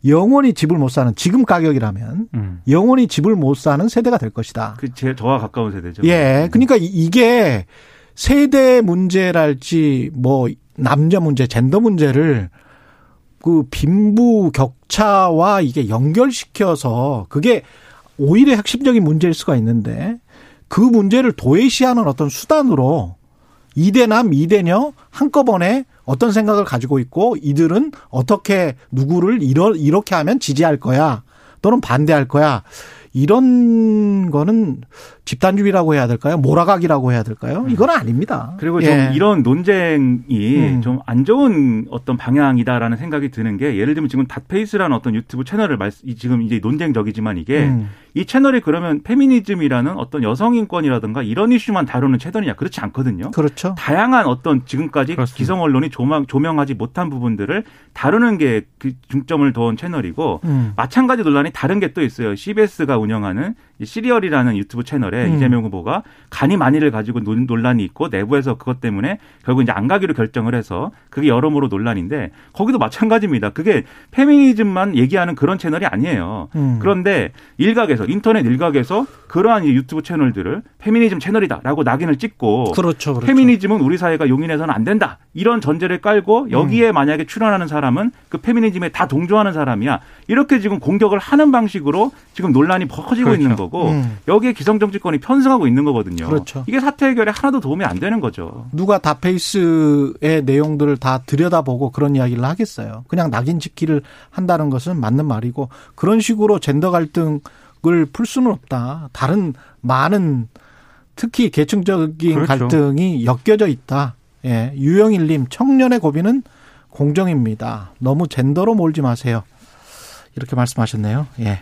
영원히 집을 못 사는 지금 가격이라면 음. 영원히 집을 못 사는 세대가 될 것이다. 그제 저와 가까운 세대죠. 예. 그러니까 이게 세대 문제랄지 뭐 남자 문제, 젠더 문제를 그 빈부 격차와 이게 연결시켜서 그게 오히려 핵심적인 문제일 수가 있는데 그 문제를 도외시하는 어떤 수단으로 이대남 이대녀 한꺼번에 어떤 생각을 가지고 있고 이들은 어떻게 누구를 이러, 이렇게 하면 지지할 거야? 또는 반대할 거야 이런 거는 집단주의라고 해야 될까요? 몰아가기라고 해야 될까요? 음. 이건 아닙니다. 그리고 좀 예. 이런 논쟁이 음. 좀안 좋은 어떤 방향이다라는 생각이 드는 게 예를 들면 지금 닷페이스라는 어떤 유튜브 채널을 말, 지금 이제 논쟁적이지만 이게 음. 이 채널이 그러면 페미니즘이라는 어떤 여성 인권이라든가 이런 이슈만 다루는 채널이냐 그렇지 않거든요. 그렇죠. 다양한 어떤 지금까지 그렇습니다. 기성 언론이 조명, 조명하지 못한 부분들을 다루는 게 그 중점을 둔 채널이고 음. 마찬가지 논란이 다른 게 또 있어요. CBS가 운영하는 시리얼이라는 유튜브 채널에 음. 이재명 후보가 간이 많이를 가지고 논란이 있고 내부에서 그것 때문에 결국 이제 안 가기로 결정을 해서 그게 여러모로 논란인데 거기도 마찬가지입니다. 그게 페미니즘만 얘기하는 그런 채널이 아니에요. 음. 그런데 일각에서 인터넷 일각에서 그러한 유튜브 채널들을 페미니즘 채널이다라고 낙인을 찍고 그렇죠, 그렇죠. 페미니즘은 우리 사회가 용인해서는 안 된다 이런 전제를 깔고 여기에 음. 만약에 출연하는 사람은 그 페미니즘에 다 동조하는 사람이야 이렇게 지금 공격을 하는 방식으로 지금 논란이 커지고 그렇죠. 있는 거고 음. 여기에 기성 정치권이 편승하고 있는 거거든요. 그렇죠. 이게 사태 해결에 하나도 도움이 안 되는 거죠. 누가 다 페이스의 내용들을 다 들여다보고 그런 이야기를 하겠어요. 그냥 낙인 찍기를 한다는 것은 맞는 말이고 그런 식으로 젠더 갈등을 풀 수는 없다. 다른 많은 특히 계층적인 그렇죠. 갈등이 엮여져 있다. 예. 유영일님 청년의 고비는 공정입니다. 너무 젠더로 몰지 마세요. 이렇게 말씀하셨네요. 예.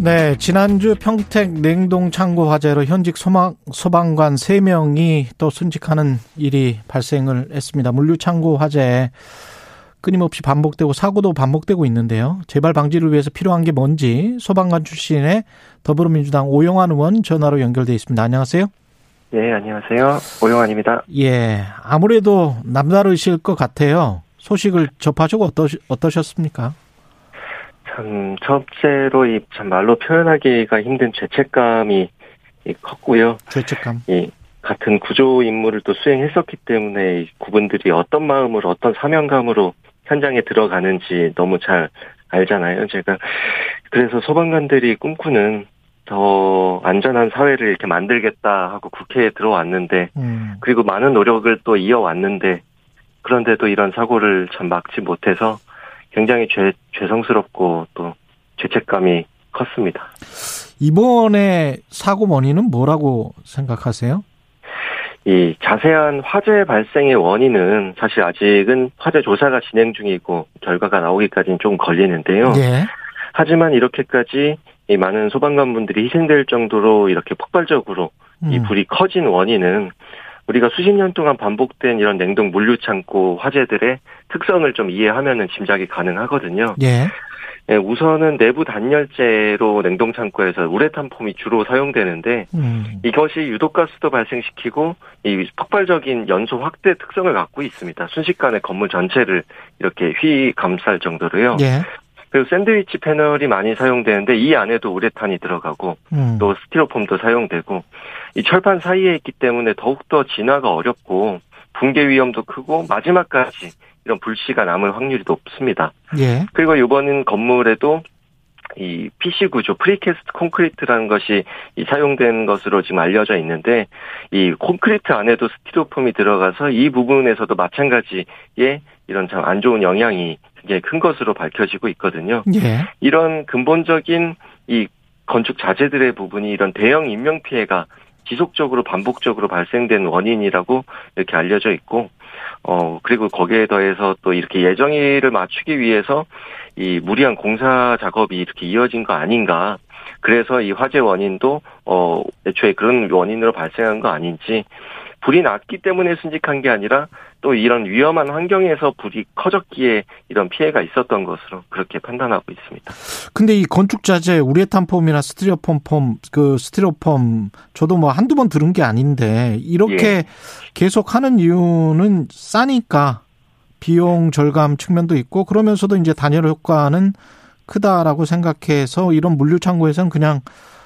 네, 지난주 평택 냉동 창고 화재로 현직 소방, 소방관 3명이 또 순직하는 일이 발생을 했습니다. 물류 창고 화재 끊임없이 반복되고 사고도 반복되고 있는데요. 재발 방지를 위해서 필요한 게 뭔지 소방관 출신의 더불어민주당 오영환 의원 전화로 연결돼 있습니다. 안녕하세요. 예, 안녕하세요. 오영환입니다. 예, 아무래도 남다르실 것 같아요. 소식을 접하시고 어떠, 어떠셨습니까? 참 첫째로 이 참 말로 표현하기가 힘든 죄책감이 이 컸고요. 죄책감. 이 같은 구조 임무를 또 수행했었기 때문에 이 그분들이 어떤 마음으로 어떤 사명감으로 현장에 들어가는지 너무 잘 알잖아요. 제가 그래서 소방관들이 꿈꾸는 더 안전한 사회를 이렇게 만들겠다 하고 국회에 들어왔는데 음. 그리고 많은 노력을 또 이어왔는데 그런데도 이런 사고를 참 막지 못해서 굉장히 죄, 죄송스럽고 또 죄책감이 컸습니다. 이번에 사고 원인은 뭐라고 생각하세요? 이 자세한 화재 발생의 원인은 사실 아직은 화재 조사가 진행 중이고 결과가 나오기까지는 좀 걸리는데요. 예. 하지만 이렇게까지 이 많은 소방관분들이 희생될 정도로 이렇게 폭발적으로 이 음. 불이 커진 원인은 우리가 수십 년 동안 반복된 이런 냉동 물류 창고 화재들의 특성을 좀 이해하면은 짐작이 가능하거든요. 예. 예, 우선은 내부 단열재로 냉동 창고에서 우레탄 폼이 주로 사용되는데 음. 이것이 유독가스도 발생시키고 이 폭발적인 연소 확대 특성을 갖고 있습니다. 순식간에 건물 전체를 이렇게 휘 감쌀 정도로요. 예. 그리고 샌드위치 패널이 많이 사용되는데 이 안에도 우레탄이 들어가고 음. 또 스티로폼도 사용되고 이 철판 사이에 있기 때문에 더욱더 진화가 어렵고 붕괴 위험도 크고 마지막까지 이런 불씨가 남을 확률이 높습니다. 예. 그리고 이번은 건물에도 이 PC 구조, 프리캐스트 콘크리트라는 것이 이 사용된 것으로 지금 알려져 있는데 이 콘크리트 안에도 스티로폼이 들어가서 이 부분에서도 마찬가지의 이런 참 안 좋은 영향이 굉장히 큰 것으로 밝혀지고 있거든요. 예. 이런 근본적인 이 건축 자재들의 부분이 이런 대형 인명 피해가 지속적으로 반복적으로 발생된 원인이라고 이렇게 알려져 있고 어 그리고 거기에 더해서 또 이렇게 예정일을 맞추기 위해서 이 무리한 공사 작업이 이렇게 이어진 거 아닌가 그래서 이 화재 원인도 어 애초에 그런 원인으로 발생한 거 아닌지 불이 났기 때문에 순직한 게 아니라 또 이런 위험한 환경에서 불이 커졌기에 이런 피해가 있었던 것으로 그렇게 판단하고 있습니다. 근데 이 건축 자재 우레탄 폼이나 스티로폼 폼, 그 스티로폼 저도 뭐 한두 번 들은 게 아닌데 이렇게 예. 계속 하는 이유는 싸니까 비용 절감 측면도 있고 그러면서도 이제 단열 효과는 크다라고 생각해서 이런 물류 창고에서는 그냥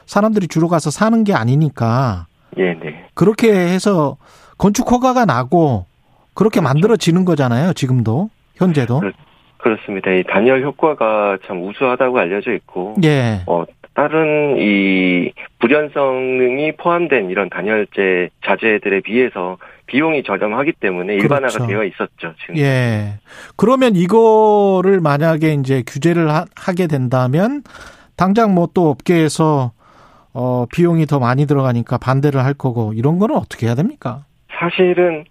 사람들이 주로 가서 사는 게 아니니까 예, 네. 그렇게 해서 건축 허가가 나고 그렇게 만들어지는 거잖아요. 지금도 현재도. 그렇- 그렇습니다. 이 단열 효과가 참 우수하다고 알려져 있고 예. 어, 다른 이 불연성능이 포함된 이런 단열재 자재들에 비해서 비용이 저렴하기 때문에 일반화가 그렇죠. 되어 있었죠. 지금. 예. 그러면 이거를 만약에 이제 규제를 하, 게 된다면 당장 뭐 또 업계에서 어 비용이 더 많이 들어가니까 반대를 할 거고 이런 거는 어떻게 해야 됩니까? 사실은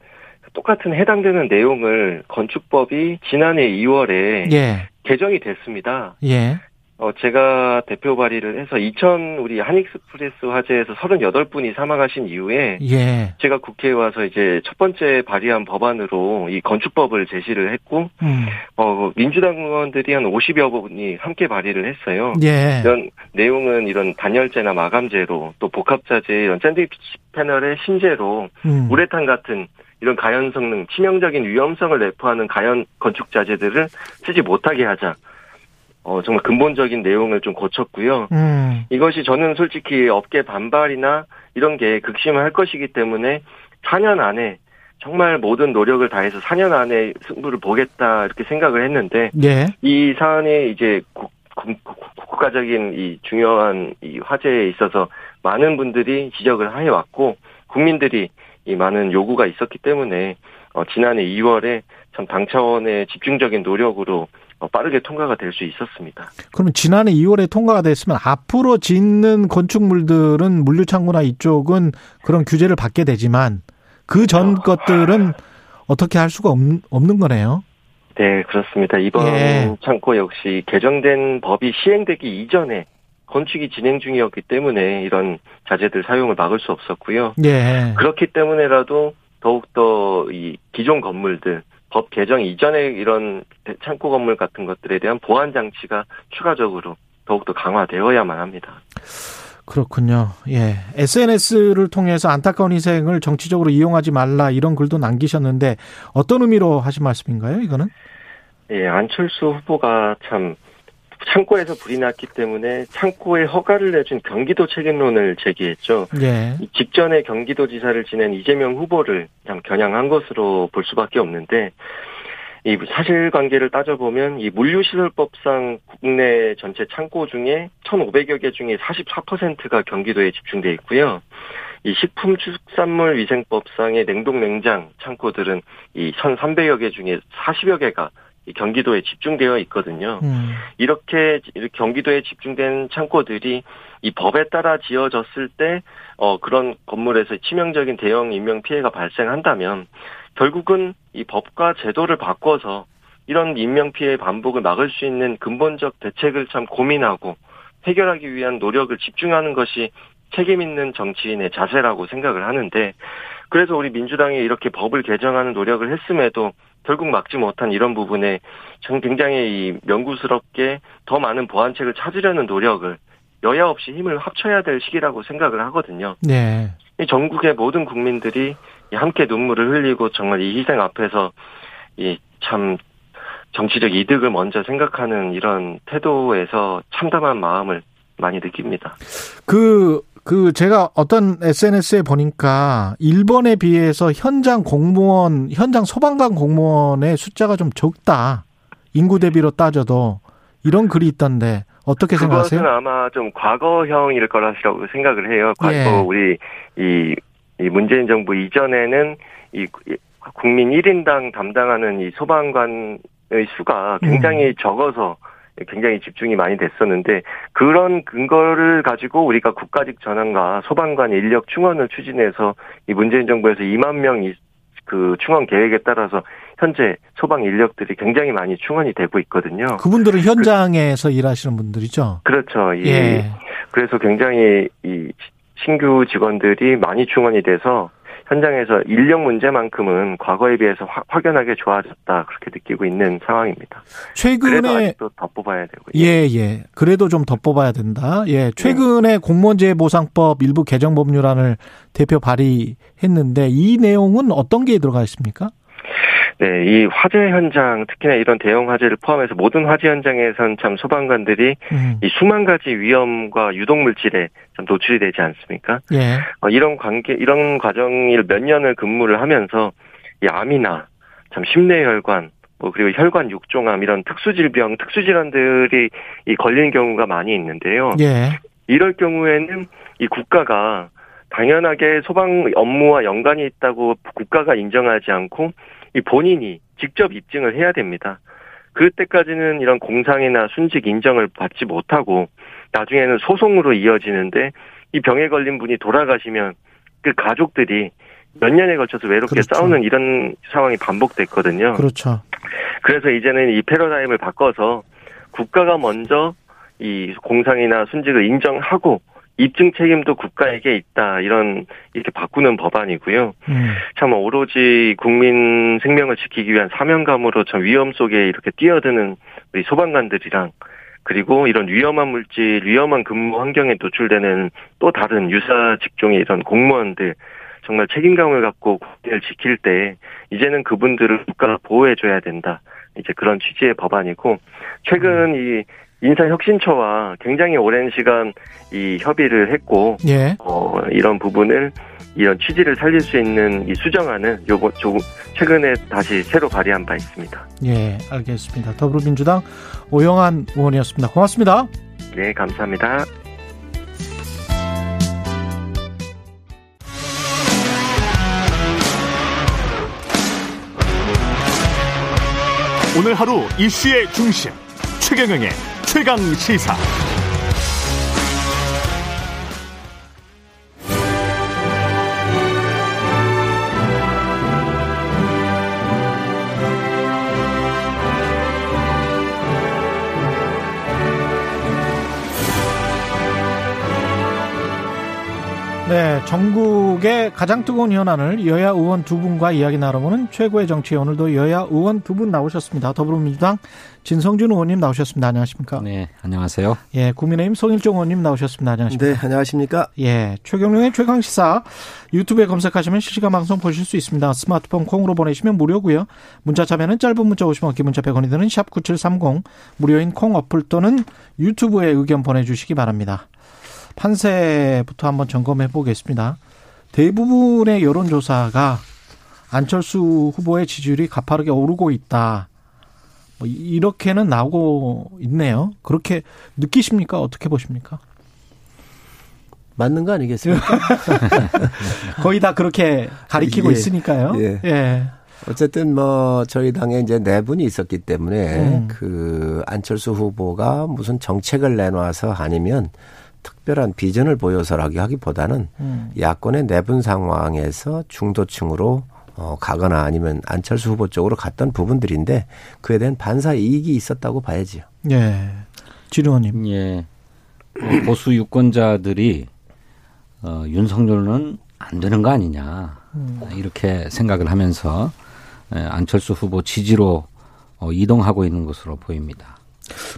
똑같은 해당되는 내용을 건축법이 지난해 2월에 예. 개정이 됐습니다. 예. 어, 제가 대표 발의를 해서 2000 우리 한익스프레스 화재에서 38분이 사망하신 이후에 예. 제가 국회에 와서 이제 첫 번째 발의한 법안으로 이 건축법을 제시를 했고, 음. 어, 민주당 의원들이 한 50여 분이 함께 발의를 했어요. 예. 이런 내용은 이런 단열재나 마감재로 또 복합자재 이런 샌드위치 패널의 신재로 음. 우레탄 같은 이런 가연 성능, 치명적인 위험성을 내포하는 가연 건축 자재들을 쓰지 못하게 하자. 어, 정말 근본적인 내용을 좀 고쳤고요. 음. 이것이 저는 솔직히 업계 반발이나 이런 게 극심할 것이기 때문에 4년 안에 정말 모든 노력을 다해서 4년 안에 승부를 보겠다 이렇게 생각을 했는데 예. 이 사안이 이제 국, 국, 국- 국가적인 이 중요한 이 화제에 있어서 많은 분들이 지적을 해왔고 국민들이 이 많은 요구가 있었기 때문에 어, 지난해 2월에 참 당 차원의 집중적인 노력으로 어, 빠르게 통과가 될 수 있었습니다. 그러면 지난해 2월에 통과가 됐으면 앞으로 짓는 건축물들은 물류창고나 이쪽은 그런 규제를 받게 되지만 그 전 것들은 어떻게 할 수가 없, 없는 거네요. 네, 그렇습니다. 이번 예. 창고 역시 개정된 법이 시행되기 이전에 건축이 진행 중이었기 때문에 이런 자재들 사용을 막을 수 없었고요. 예. 그렇기 때문에라도 더욱더 이 기존 건물들 법 개정 이전에 이런 창고 건물 같은 것들에 대한 보안 장치가 추가적으로 더욱더 강화되어야만 합니다. 그렇군요. 예. SNS를 통해서 안타까운 희생을 정치적으로 이용하지 말라 이런 글도 남기셨는데 어떤 의미로 하신 말씀인가요, 이거는? 예, 안철수 후보가 참 창고에서 불이 났기 때문에 창고에 허가를 내준 경기도 책임론을 제기했죠. 예. 이 직전에 경기도지사를 지낸 이재명 후보를 참 겨냥한 것으로 볼 수밖에 없는데 이 사실관계를 따져보면 이 물류시설법상 국내 전체 창고 중에 1,500여 개 중에 44%가 경기도에 집중돼 있고요. 이 식품축산물 위생법상의 냉동 냉장 창고들은 이 1,300여 개 중에 40여 개가 이 경기도에 집중되어 있거든요. 음. 이렇게 경기도에 집중된 창고들이 이 법에 따라 지어졌을 때, 어, 그런 건물에서 치명적인 대형 인명 피해가 발생한다면, 결국은 이 법과 제도를 바꿔서 이런 인명 피해 반복을 막을 수 있는 근본적 대책을 참 고민하고 해결하기 위한 노력을 집중하는 것이 책임 있는 정치인의 자세라고 생각을 하는데, 그래서 우리 민주당이 이렇게 법을 개정하는 노력을 했음에도 결국 막지 못한 이런 부분에 전 굉장히 이 명구스럽게 더 많은 보완책을 찾으려는 노력을 여야 없이 힘을 합쳐야 될 시기라고 생각을 하거든요. 네. 이 전국의 모든 국민들이 이 함께 눈물을 흘리고 정말 이 희생 앞에서 이 참 정치적 이득을 먼저 생각하는 이런 태도에서 참담한 마음을 많이 느낍니다. 그, 그, 제가 어떤 SNS에 보니까 일본에 비해서 현장 공무원, 현장 소방관 공무원의 숫자가 좀 적다. 인구 대비로 따져도 이런 글이 있던데 어떻게 그것은 생각하세요? 아마 좀 과거형일 거라고 생각을 해요. 과거 예. 우리 이, 이 문재인 정부 이전에는 이 국민 1인당 담당하는 이 소방관의 수가 음. 굉장히 적어서 굉장히 집중이 많이 됐었는데 그런 근거를 가지고 우리가 국가직 전환과 소방관 인력 충원을 추진해서 이 문재인 정부에서 2만 명 그 충원 계획에 따라서 현재 소방 인력들이 굉장히 많이 충원이 되고 있거든요. 그분들은 현장에서 일하시는 분들이죠. 그렇죠. 이 예. 그래서 굉장히 이 신규 직원들이 많이 충원이 돼서 현장에서 인력 문제만큼은 과거에 비해서 확- 확연하게 좋아졌다 그렇게 느끼고 있는 상황입니다. 그래도 최근에 아직도 더 뽑아야 되고요. 예, 예. 그래도 좀 더 뽑아야 된다. 예. 최근에 공무원재 보상법 일부 개정 법률안을 대표 발의했는데 이 내용은 어떤 게 들어가 있습니까? 네, 이 화재 현장 특히나 이런 대형 화재를 포함해서 모든 화재 현장에선 참 소방관들이 음. 이 수만 가지 위험과 유독 물질에 참 노출이 되지 않습니까? 예. 어, 이런 관계, 이런 과정을 몇 년을 근무를 하면서 이 암이나 참 심뇌혈관, 뭐 그리고 혈관 육종암 이런 특수질병, 특수질환들이 이 걸리는 경우가 많이 있는데요. 예. 이럴 경우에는 이 국가가 당연하게 소방 업무와 연관이 있다고 국가가 인정하지 않고 이 본인이 직접 입증을 해야 됩니다. 그때까지는 이런 공상이나 순직 인정을 받지 못하고 나중에는 소송으로 이어지는데 이 병에 걸린 분이 돌아가시면 그 가족들이 몇 년에 걸쳐서 외롭게 그렇죠. 싸우는 이런 상황이 반복됐거든요. 그렇죠. 그래서 이제는 이 패러다임을 바꿔서 국가가 먼저 이 공상이나 순직을 인정하고 입증 책임도 국가에게 있다 이런 이렇게 바꾸는 법안이고요. 음. 참 오로지 국민 생명을 지키기 위한 사명감으로 참 위험 속에 이렇게 뛰어드는 우리 소방관들이랑 그리고 이런 위험한 물질, 위험한 근무 환경에 노출되는 또 다른 유사 직종의 이런 공무원들 정말 책임감을 갖고 국민을 지킬 때 이제는 그분들을 국가가 보호해줘야 된다. 이제 그런 취지의 법안이고 최근 이 인사혁신처와 굉장히 오랜 시간 이 협의를 했고 예. 어, 이런 부분을 이런 취지를 살릴 수 있는 이 수정안은 요거 조금 최근에 다시 새로 발의한 바 있습니다. 예, 알겠습니다. 더불어민주당 오영환 의원이었습니다. 고맙습니다. 네, 감사합니다. 오늘 하루 이슈의 중심 최경영의 최강 시사. 네, 전국의 가장 뜨거운 현안을 여야 의원 두 분과 이야기 나눠보는 최고의 정치 오늘도 여야 의원 두 분 나오셨습니다. 더불어민주당 진성준 의원님 나오셨습니다. 안녕하십니까? 네, 안녕하세요. 예, 국민의힘 송일종 의원님 나오셨습니다. 안녕하십니까? 네, 안녕하십니까? 예, 최경룡의 최강 시사 유튜브에 검색하시면 실시간 방송 보실 수 있습니다. 스마트폰 콩으로 보내시면 무료고요. 문자 참여는 짧은 문자 오시면 기문자 100원이 드는 샵 9730 무료인 콩 어플 또는 유튜브에 의견 보내주시기 바랍니다. 판세부터 한번 점검해 보겠습니다. 대부분의 여론조사가 안철수 후보의 지지율이 가파르게 오르고 있다. 뭐 이렇게는 나오고 있네요. 그렇게 느끼십니까? 어떻게 보십니까? 맞는 거 아니겠습니까? 거의 다 그렇게 가리키고 예. 있으니까요. 예. 예. 어쨌든 뭐 저희 당에 이제 네 분이 있었기 때문에 음. 그 안철수 후보가 무슨 정책을 내놔서 아니면 특별한 비전을 보여서라기 하기보다는 음. 야권의 내분 상황에서 중도층으로 어, 가거나 아니면 안철수 후보 쪽으로 갔던 부분들인데 그에 대한 반사 이익이 있었다고 봐야지요. 예. 지루원님. 예. 뭐 보수 유권자들이 어, 윤석열은 안 되는 거 아니냐 이렇게 생각을 하면서 예, 안철수 후보 지지로 어, 이동하고 있는 것으로 보입니다.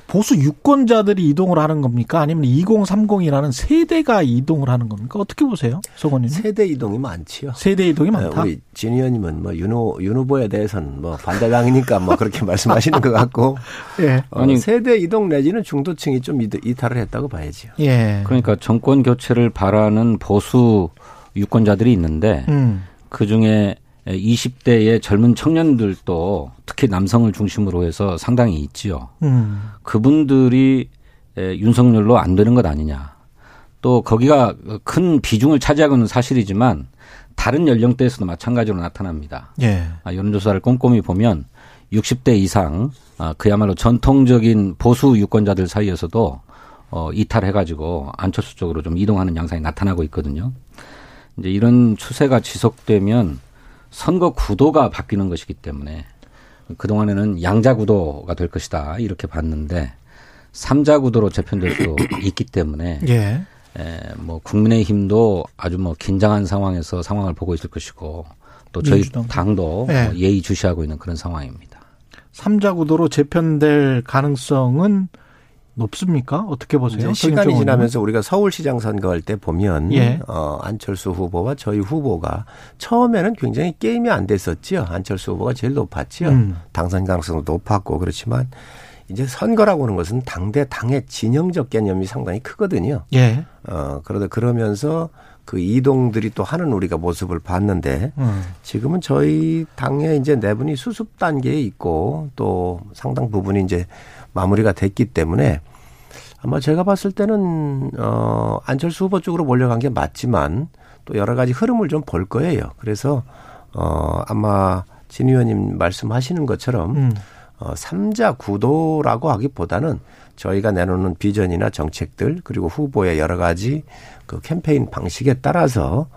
보수 유권자들이 이동을 하는 겁니까? 아니면 2030이라는 세대가 이동을 하는 겁니까? 어떻게 보세요? 서건님. 세대 이동이 많지요. 세대 이동이 많다. 어, 우리 진 의원님은 뭐 윤호 윤 후보에 대해서는 뭐 반대당이니까 뭐 그렇게 말씀하시는 것 같고 예. 어, 아니, 세대 이동 내지는 중도층이 좀 이탈을 했다고 봐야지요. 예. 그러니까 정권 교체를 바라는 보수 유권자들이 있는데 음. 그 중에 20대의 젊은 청년들도 특히 남성을 중심으로 해서 상당히 있지요. 음. 그분들이 에, 윤석열로 안 되는 것 아니냐. 또 거기가 큰 비중을 차지하고 있는 사실이지만 다른 연령대에서도 마찬가지로 나타납니다. 예. 아, 여론조사를 꼼꼼히 보면 60대 이상 아, 그야말로 전통적인 보수 유권자들 사이에서도 어, 이탈해가지고 안철수 쪽으로 좀 이동하는 양상이 나타나고 있거든요. 이제 이런 추세가 지속되면 선거 구도가 바뀌는 것이기 때문에 그동안에는 양자 구도가 될 것이다 이렇게 봤는데 삼자 구도로 재편될 수 있기 때문에 예. 에, 뭐 국민의힘도 아주 뭐 긴장한 상황에서 상황을 보고 있을 것이고 또 저희 민주당. 당도 네. 뭐 예의 주시하고 있는 그런 상황입니다. 삼자 구도로 재편될 가능성은 높습니까? 어떻게 보세요? 시간이 지나면서 우리가 서울시장 선거할 때 보면 예. 어, 안철수 후보와 저희 후보가 처음에는 굉장히 게임이 안 됐었지요. 안철수 후보가 제일 높았지요. 음. 당선 가능성도 높았고 그렇지만 이제 선거라고 하는 것은 당대 당의 진영적 개념이 상당히 크거든요. 예. 어, 그러다 그러면서 그 이동들이 또 하는 우리가 모습을 봤는데 음. 지금은 저희 당에 이제 내분이 수습 단계에 있고 또 상당 부분이 이제 마무리가 됐기 때문에 아마 제가 봤을 때는 어 안철수 후보 쪽으로 몰려간 게 맞지만 또 여러 가지 흐름을 좀 볼 거예요. 그래서 어 아마 진 의원님 말씀하시는 것처럼 음. 어, 삼자 구도라고 하기보다는 저희가 내놓는 비전이나 정책들 그리고 후보의 여러 가지 그 캠페인 방식에 따라서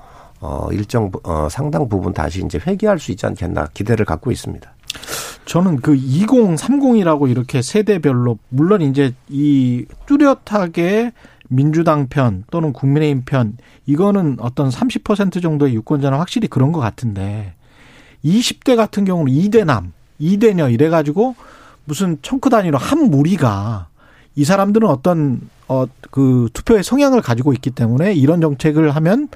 어, 일정 부- 어, 상당 부분 다시 이제 회귀할 수 있지 않겠나 기대를 갖고 있습니다. 저는 그 2030이라고 이렇게 세대별로 물론 이제 이 뚜렷하게 민주당 편 또는 국민의힘 편 이거는 어떤 30% 정도의 유권자는 확실히 그런 것 같은데 20대 같은 경우는 2대남, 2대녀 이래 가지고 무슨 청크 단위로 한 무리가 이 사람들은 어떤 어 그 투표의 성향을 가지고 있기 때문에 이런 정책을 하면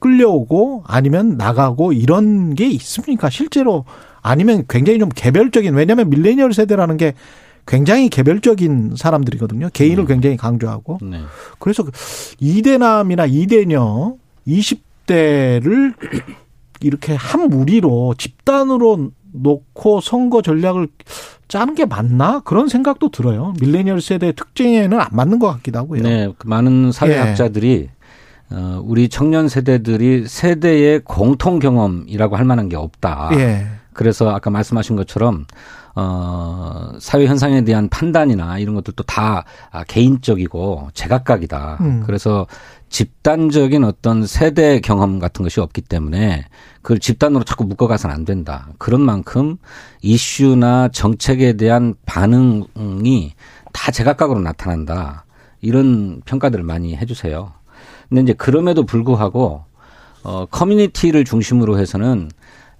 끌려오고 아니면 나가고 이런 게 있습니까? 실제로 아니면 굉장히 좀 개별적인 왜냐하면 밀레니얼 세대라는 게 굉장히 개별적인 사람들이거든요. 개인을 굉장히 강조하고 네. 그래서 그 이대남이나 이대녀 20대를 이렇게 한 무리로 집단으로 놓고 선거 전략을 짜는 게 맞나 그런 생각도 들어요. 밀레니얼 세대의 특징에는 안 맞는 것 같기도 하고요. 네, 그 많은 사회학자들이 어, 우리 청년 세대들이 세대의 공통 경험이라고 할 만한 게 없다. 예. 그래서 아까 말씀하신 것처럼 어, 사회 현상에 대한 판단이나 이런 것들도 다 아, 개인적이고 제각각이다. 음. 그래서 집단적인 어떤 세대 경험 같은 것이 없기 때문에 그걸 집단으로 자꾸 묶어가서는 안 된다. 그런 만큼 이슈나 정책에 대한 반응이 다 제각각으로 나타난다. 이런 평가들을 많이 해주세요. 근데 이제 그럼에도 불구하고 어 커뮤니티를 중심으로 해서는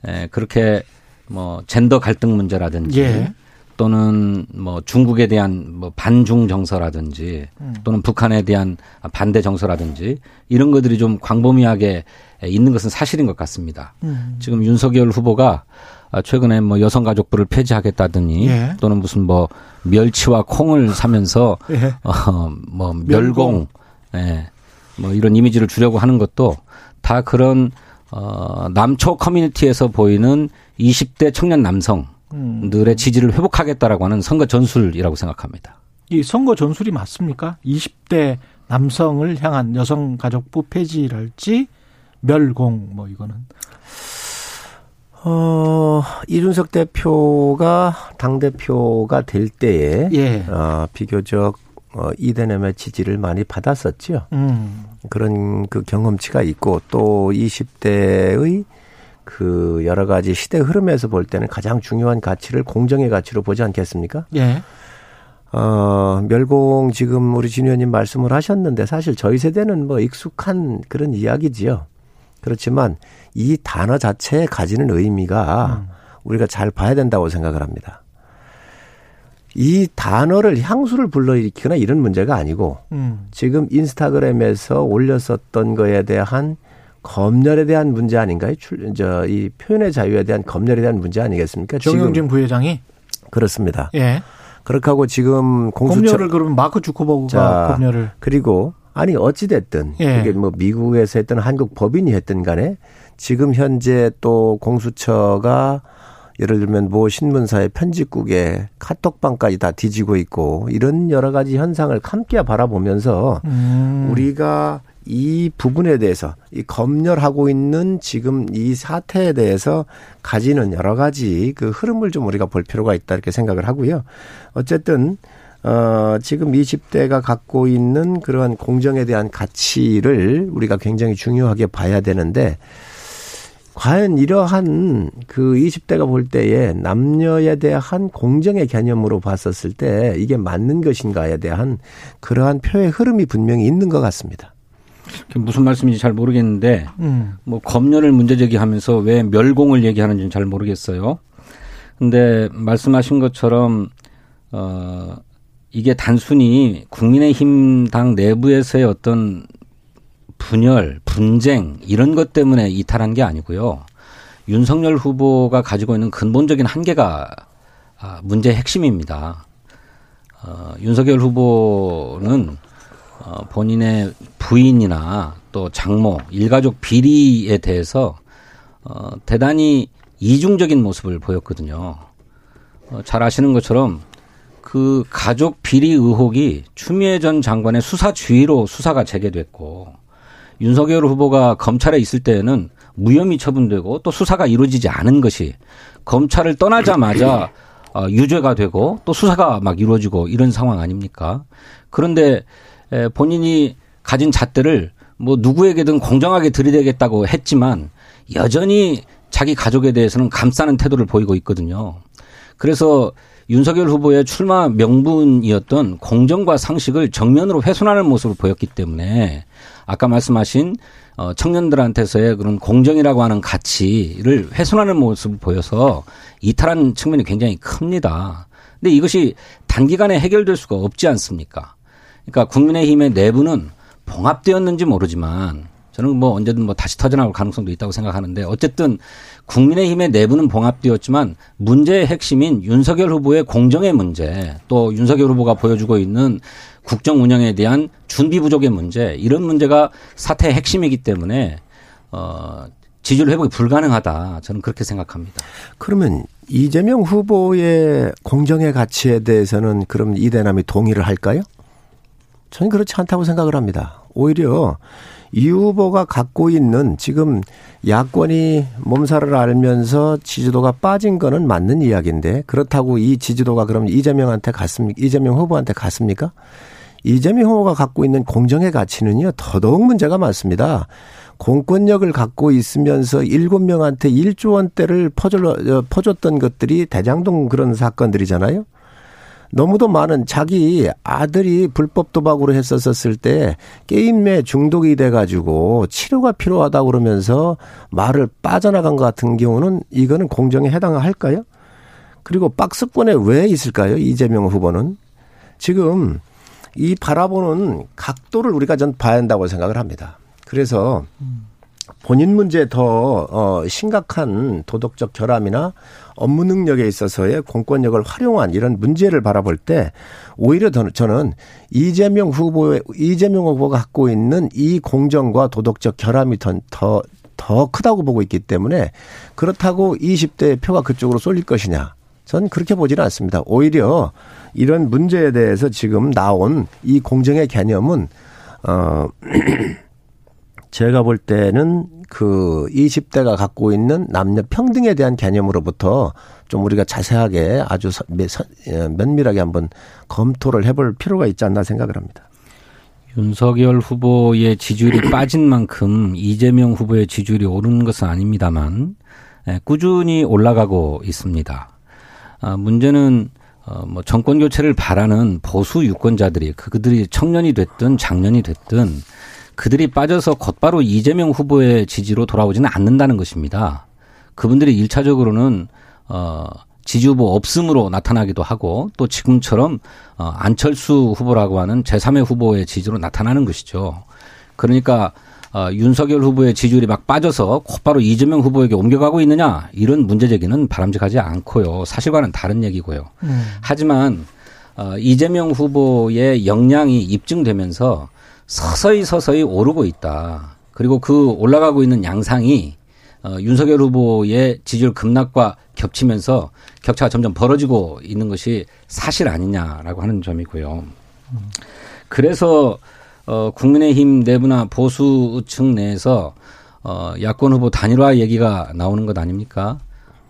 에 그렇게 뭐 젠더 갈등 문제라든지 예. 또는 뭐 중국에 대한 뭐 반중 정서라든지 음. 또는 북한에 대한 반대 정서라든지 이런 것들이 좀 광범위하게 있는 것은 사실인 것 같습니다. 음. 지금 윤석열 후보가 최근에 뭐 여성가족부를 폐지하겠다더니 예. 또는 무슨 뭐 멸치와 콩을 사면서 예. 어뭐 멸공. 예. 뭐 이런 이미지를 주려고 하는 것도 다 그런 어 남초 커뮤니티에서 보이는 20대 청년 남성 음. 들의 지지를 회복하겠다라고 하는 선거 전술이라고 생각합니다. 이 선거 전술이 맞습니까? 20대 남성을 향한 여성가족부 폐지랄지 멸공 뭐 이거는 어, 이준석 대표가 당대표가 될 때에 예. 어, 비교적 어, 이대남의 지지를 많이 받았었죠. 음. 그런 그 경험치가 있고 또 20대의 그 여러 가지 시대 흐름에서 볼 때는 가장 중요한 가치를 공정의 가치로 보지 않겠습니까? 예. 어, 멸공 지금 우리 진 의원님 말씀을 하셨는데 사실 저희 세대는 뭐 익숙한 그런 이야기지요. 그렇지만 이 단어 자체에 가지는 의미가 우리가 잘 봐야 된다고 생각을 합니다. 이 단어를 향수를 불러일으키거나 이런 문제가 아니고 음. 지금 인스타그램에서 올렸었던 거에 대한 검열에 대한 문제 아닌가요? 출, 저, 이 표현의 자유에 대한 검열에 대한 문제 아니겠습니까? 정영진 부회장이 그렇습니다. 예. 그렇게 하고 지금 공수처 검열을 그러면 마크 주커버그가 자, 검열을 그리고 아니 어찌 됐든 예. 그게 뭐 미국에서 했든 한국 법인이 했든 간에 지금 현재 또 공수처가 예를 들면 모 신문사의 편집국에 카톡방까지 다 뒤지고 있고 이런 여러 가지 현상을 함께 바라보면서 음. 우리가 이 부분에 대해서 이 검열하고 있는 지금 이 사태에 대해서 가지는 여러 가지 그 흐름을 좀 우리가 볼 필요가 있다 이렇게 생각을 하고요. 어쨌든 어 지금 20대가 갖고 있는 그러한 공정에 대한 가치를 우리가 굉장히 중요하게 봐야 되는데 과연 이러한 그 20대가 볼 때에 남녀에 대한 공정의 개념으로 봤었을 때 이게 맞는 것인가에 대한 그러한 표의 흐름이 분명히 있는 것 같습니다. 무슨 말씀인지 잘 모르겠는데 음. 뭐 검열을 문제 제기하면서 왜 멸공을 얘기하는지는 잘 모르겠어요. 근데 말씀하신 것처럼 어 이게 단순히 국민의힘 당 내부에서의 어떤 분열, 분쟁 이런 것 때문에 이탈한 게 아니고요. 윤석열 후보가 가지고 있는 근본적인 한계가 아, 문제의 핵심입니다. 어, 윤석열 후보는 어, 본인의 부인이나 또 장모, 일가족 비리에 대해서 어, 대단히 이중적인 모습을 보였거든요. 어, 잘 아시는 것처럼 그 가족 비리 의혹이 추미애 전 장관의 수사 주의로 수사가 재개됐고 윤석열 후보가 검찰에 있을 때에는 무혐의 처분되고 또 수사가 이루어지지 않은 것이 검찰을 떠나자마자 어, 유죄가 되고 또 수사가 막 이루어지고 이런 상황 아닙니까? 그런데 에, 본인이 가진 잣대를 뭐 누구에게든 공정하게 들이대겠다고 했지만 여전히 자기 가족에 대해서는 감싸는 태도를 보이고 있거든요. 그래서 윤석열 후보의 출마 명분이었던 공정과 상식을 정면으로 훼손하는 모습을 보였기 때문에 아까 말씀하신 어, 청년들한테서의 그런 공정이라고 하는 가치를 훼손하는 모습을 보여서 이탈한 측면이 굉장히 큽니다. 근데 이것이 단기간에 해결될 수가 없지 않습니까? 그러니까 국민의힘의 내부는 봉합되었는지 모르지만 저는 뭐 언제든 뭐 다시 터져나올 가능성도 있다고 생각하는데 어쨌든 국민의힘의 내부는 봉합되었지만 문제의 핵심인 윤석열 후보의 공정의 문제 또 윤석열 후보가 보여주고 있는 국정 운영에 대한 준비 부족의 문제 이런 문제가 사태의 핵심이기 때문에 어 지지율 회복이 불가능하다 저는 그렇게 생각합니다. 그러면 이재명 후보의 공정의 가치에 대해서는 그럼 이대남이 동의를 할까요? 저는 그렇지 않다고 생각을 합니다. 오히려 이 후보가 갖고 있는 지금 야권이 몸살을 알면서 지지도가 빠진 거는 맞는 이야기인데 그렇다고 이 지지도가 그럼 이재명한테 갔습니까? 이재명 후보한테 갔습니까? 이재명 후보가 갖고 있는 공정의 가치는요 더더욱 문제가 많습니다. 공권력을 갖고 있으면서 일곱 명한테 1조 원대를 퍼줄, 퍼줬던 것들이 대장동 그런 사건들이잖아요. 너무도 많은 자기 아들이 불법 도박으로 했었었을 때 게임에 중독이 돼가지고 치료가 필요하다 그러면서 말을 빠져나간 것 같은 경우는 이거는 공정에 해당할까요? 그리고 박스권에 왜 있을까요? 이재명 후보는 지금 이 바라보는 각도를 우리가 전 봐야 한다고 생각을 합니다. 그래서 본인 문제 더 어, 심각한 도덕적 결함이나 업무 능력에 있어서의 공권력을 활용한 이런 문제를 바라볼 때 오히려 더 저는 이재명 후보의 이재명 후보가 갖고 있는 이 공정과 도덕적 결함이 더, 더, 더 크다고 보고 있기 때문에 그렇다고 20대 표가 그쪽으로 쏠릴 것이냐. 전 그렇게 보지는 않습니다. 오히려 이런 문제에 대해서 지금 나온 이 공정의 개념은 어 제가 볼 때는 그 20대가 갖고 있는 남녀 평등에 대한 개념으로부터 좀 우리가 자세하게 아주 예, 면밀하게 한번 검토를 해볼 필요가 있지 않나 생각을 합니다. 윤석열 후보의 지지율이 빠진 만큼 이재명 후보의 지지율이 오르는 것은 아닙니다만 예, 꾸준히 올라가고 있습니다. 아, 문제는 어, 뭐 정권 교체를 바라는 보수 유권자들이 그들이 청년이 됐든 장년이 됐든 그들이 빠져서 곧바로 이재명 후보의 지지로 돌아오지는 않는다는 것입니다. 그분들이 일차적으로는 어 지지 후보 없음으로 나타나기도 하고 또 지금처럼 어 안철수 후보라고 하는 제3의 후보의 지지로 나타나는 것이죠. 그러니까 어, 윤석열 후보의 지지율이 막 빠져서 곧바로 이재명 후보에게 옮겨가고 있느냐 이런 문제 제기는 바람직하지 않고요. 사실과는 다른 얘기고요. 음. 하지만 어, 이재명 후보의 역량이 입증되면서 서서히 서서히 오르고 있다. 그리고 그 올라가고 있는 양상이 어, 윤석열 후보의 지지율 급락과 겹치면서 격차가 점점 벌어지고 있는 것이 사실 아니냐라고 하는 점이고요. 그래서 어, 국민의힘 내부나 보수층 내에서 어, 야권 후보 단일화 얘기가 나오는 것 아닙니까?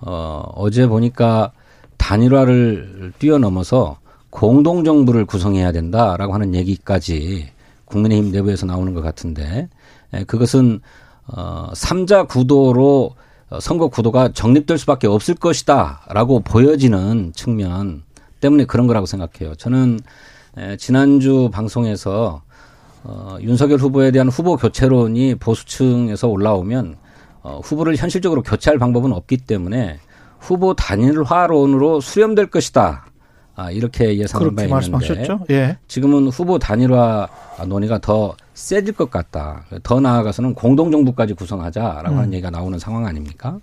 어, 어제 보니까 단일화를 뛰어넘어서 공동정부를 구성해야 된다라고 하는 얘기까지 국민의힘 내부에서 나오는 것 같은데 에, 그것은 어, 3자 구도로 선거 구도가 정립될 수밖에 없을 것이다라고 보여지는 측면 때문에 그런 거라고 생각해요. 저는 에, 지난주 방송에서 어, 윤석열 후보에 대한 후보 교체론이 보수층에서 올라오면 어, 후보를 현실적으로 교체할 방법은 없기 때문에 후보 단일화론으로 수렴될 것이다. 아, 이렇게 예상한 바 있는데 예. 지금은 후보 단일화 논의가 더 세질 것 같다. 더 나아가서는 공동정부까지 구성하자라고 음. 하는 얘기가 나오는 상황 아닙니까?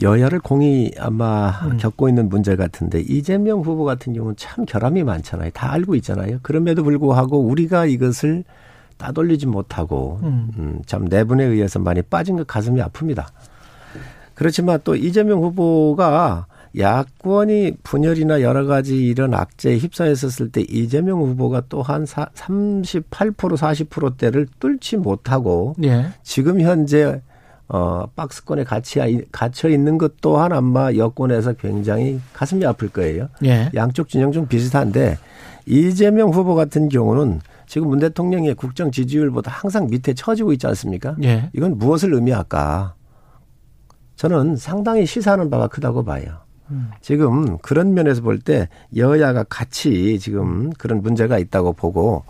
여야를 공이 아마 음. 겪고 있는 문제 같은데 이재명 후보 같은 경우는 참 결함이 많잖아요. 다 알고 있잖아요. 그럼에도 불구하고 우리가 이것을 따돌리지 못하고 음. 음, 참 내분에 의해서 많이 빠진 것 가슴이 아픕니다. 그렇지만 또 이재명 후보가 야권이 분열이나 여러 가지 이런 악재에 휩싸였었을 때 이재명 후보가 또한 38% 40%대를 뚫지 못하고 예. 지금 현재 어, 박스권에 갇혀, 갇혀 있는 것 또한 아마 여권에서 굉장히 가슴이 아플 거예요. 예. 양쪽 진영 좀 비슷한데 이재명 후보 같은 경우는 지금 문 대통령의 국정 지지율보다 항상 밑에 처지고 있지 않습니까? 예. 이건 무엇을 의미할까? 저는 상당히 시사하는 바가 크다고 봐요. 음. 지금 그런 면에서 볼 때 여야가 같이 지금 그런 문제가 있다고 보고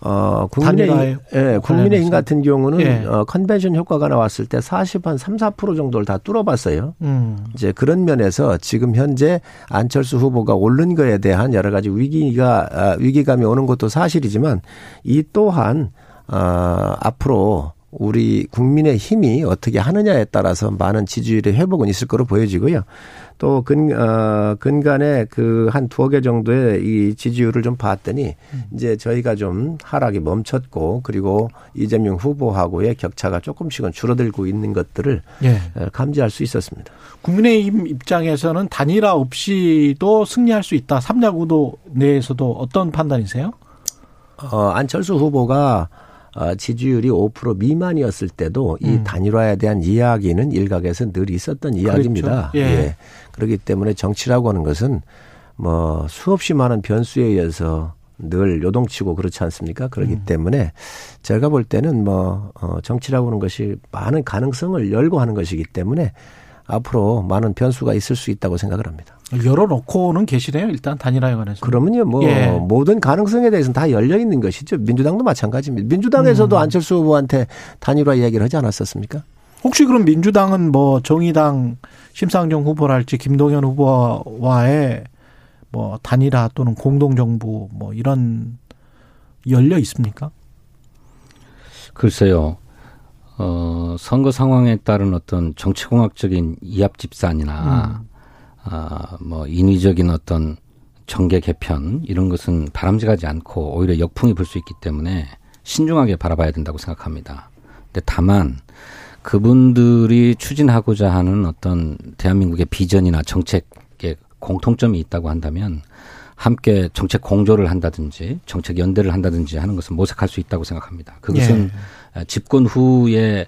어, 국민의힘, 예, 국민의힘 같은 경우는 예. 어, 컨벤션 효과가 나왔을 때 40, 한 3, 4% 정도를 다 뚫어봤어요. 음. 이제 그런 면에서 지금 현재 안철수 후보가 오른 거에 대한 여러 가지 위기가, 아, 위기감이 오는 것도 사실이지만 이 또한, 어, 앞으로 우리 국민의 힘이 어떻게 하느냐에 따라서 많은 지지율의 회복은 있을 거로 보여지고요. 또 근, 어, 근간에 그 한 두어 개 정도의 이 지지율을 좀 봤더니 이제 저희가 좀 하락이 멈췄고 그리고 이재명 후보하고의 격차가 조금씩은 줄어들고 있는 것들을 예. 어, 감지할 수 있었습니다. 국민의힘 입장에서는 단일화 없이도 승리할 수 있다. 삼야구도 내에서도 어떤 판단이세요? 어, 안철수 후보가 어, 지지율이 5% 미만이었을 때도 이 음. 단일화에 대한 이야기는 일각에서 늘 있었던 이야기입니다. 그렇죠. 예. 예. 그렇기 때문에 정치라고 하는 것은 뭐 수없이 많은 변수에 의해서 늘 요동치고 그렇지 않습니까? 그렇기 음. 때문에 제가 볼 때는 뭐 어, 정치라고 하는 것이 많은 가능성을 열고 하는 것이기 때문에 앞으로 많은 변수가 있을 수 있다고 생각을 합니다. 열어놓고는 계시네요. 일단 단일화에 관해서. 그러면요, 뭐 예. 모든 가능성에 대해서는 다 열려 있는 것이죠. 민주당도 마찬가지입니다. 민주당에서도 음. 안철수 후보한테 단일화 이야기를 하지 않았었습니까? 혹시 그럼 민주당은 뭐 정의당 심상정 후보랄지 김동연 후보와의 뭐 단일화 또는 공동정부 뭐 이런 열려 있습니까? 글쎄요. 어, 선거 상황에 따른 어떤 정치공학적인 이합 집산이나 아, 뭐 인위적인 어떤 정계 개편 이런 것은 바람직하지 않고 오히려 역풍이 불 수 있기 때문에 신중하게 바라봐야 된다고 생각합니다. 근데 다만 그분들이 추진하고자 하는 어떤 대한민국의 비전이나 정책에 공통점이 있다고 한다면 함께 정책 공조를 한다든지 정책 연대를 한다든지 하는 것은 모색할 수 있다고 생각합니다. 그것은 집권 후에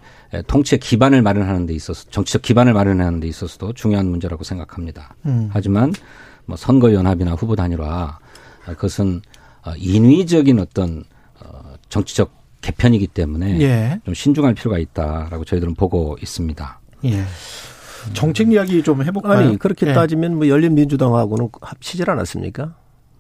통치의 기반을 마련하는 데 있어서 정치적 기반을 마련하는 데 있어서도 중요한 문제라고 생각합니다. 음. 하지만 뭐 선거 연합이나 후보 단일화 그것은 어, 인위적인 어떤 어, 정치적 개편이기 때문에 예. 좀 신중할 필요가 있다라고 저희들은 보고 있습니다. 예. 정책 이야기 좀 해볼까요? 아니 그렇게 예. 따지면 뭐 열린민주당하고는 합치질 않았습니까?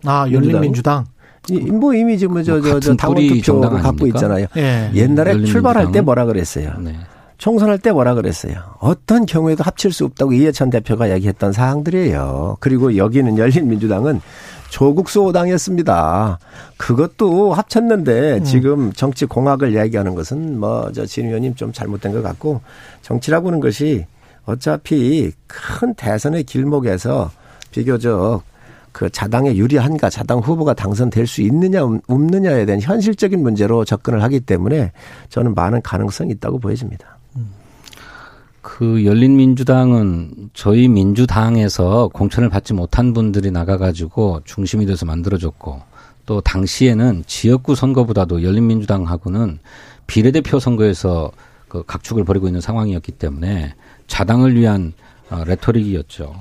아 열린민주당. 이- 뭐 이미 지금 저저저 같은 당원 투표를 갖고? 있잖아요. 예. 옛날에 출발할 때 뭐라 그랬어요? 네. 총선할 때 뭐라 그랬어요? 어떤 경우에도 합칠 수 없다고 이해찬 대표가 얘기했던 사항들이에요. 그리고 여기는 열린민주당은 조국수 오당이었습니다. 그것도 합쳤는데 지금 정치 공학을 이야기하는 것은 뭐 저 진 의원님 좀 잘못된 것 같고 정치라고 하는 것이 어차피 큰 대선의 길목에서 비교적 그 자당에 유리한가 자당 후보가 당선될 수 있느냐 없느냐에 대한 현실적인 문제로 접근을 하기 때문에 저는 많은 가능성이 있다고 보여집니다. 그 열린민주당은 저희 민주당에서 공천을 받지 못한 분들이 나가가지고 중심이 돼서 만들어졌고 또 당시에는 지역구 선거보다도 열린민주당하고는 비례대표 선거에서 그 각축을 벌이고 있는 상황이었기 때문에 자당을 위한 어, 레토릭이었죠.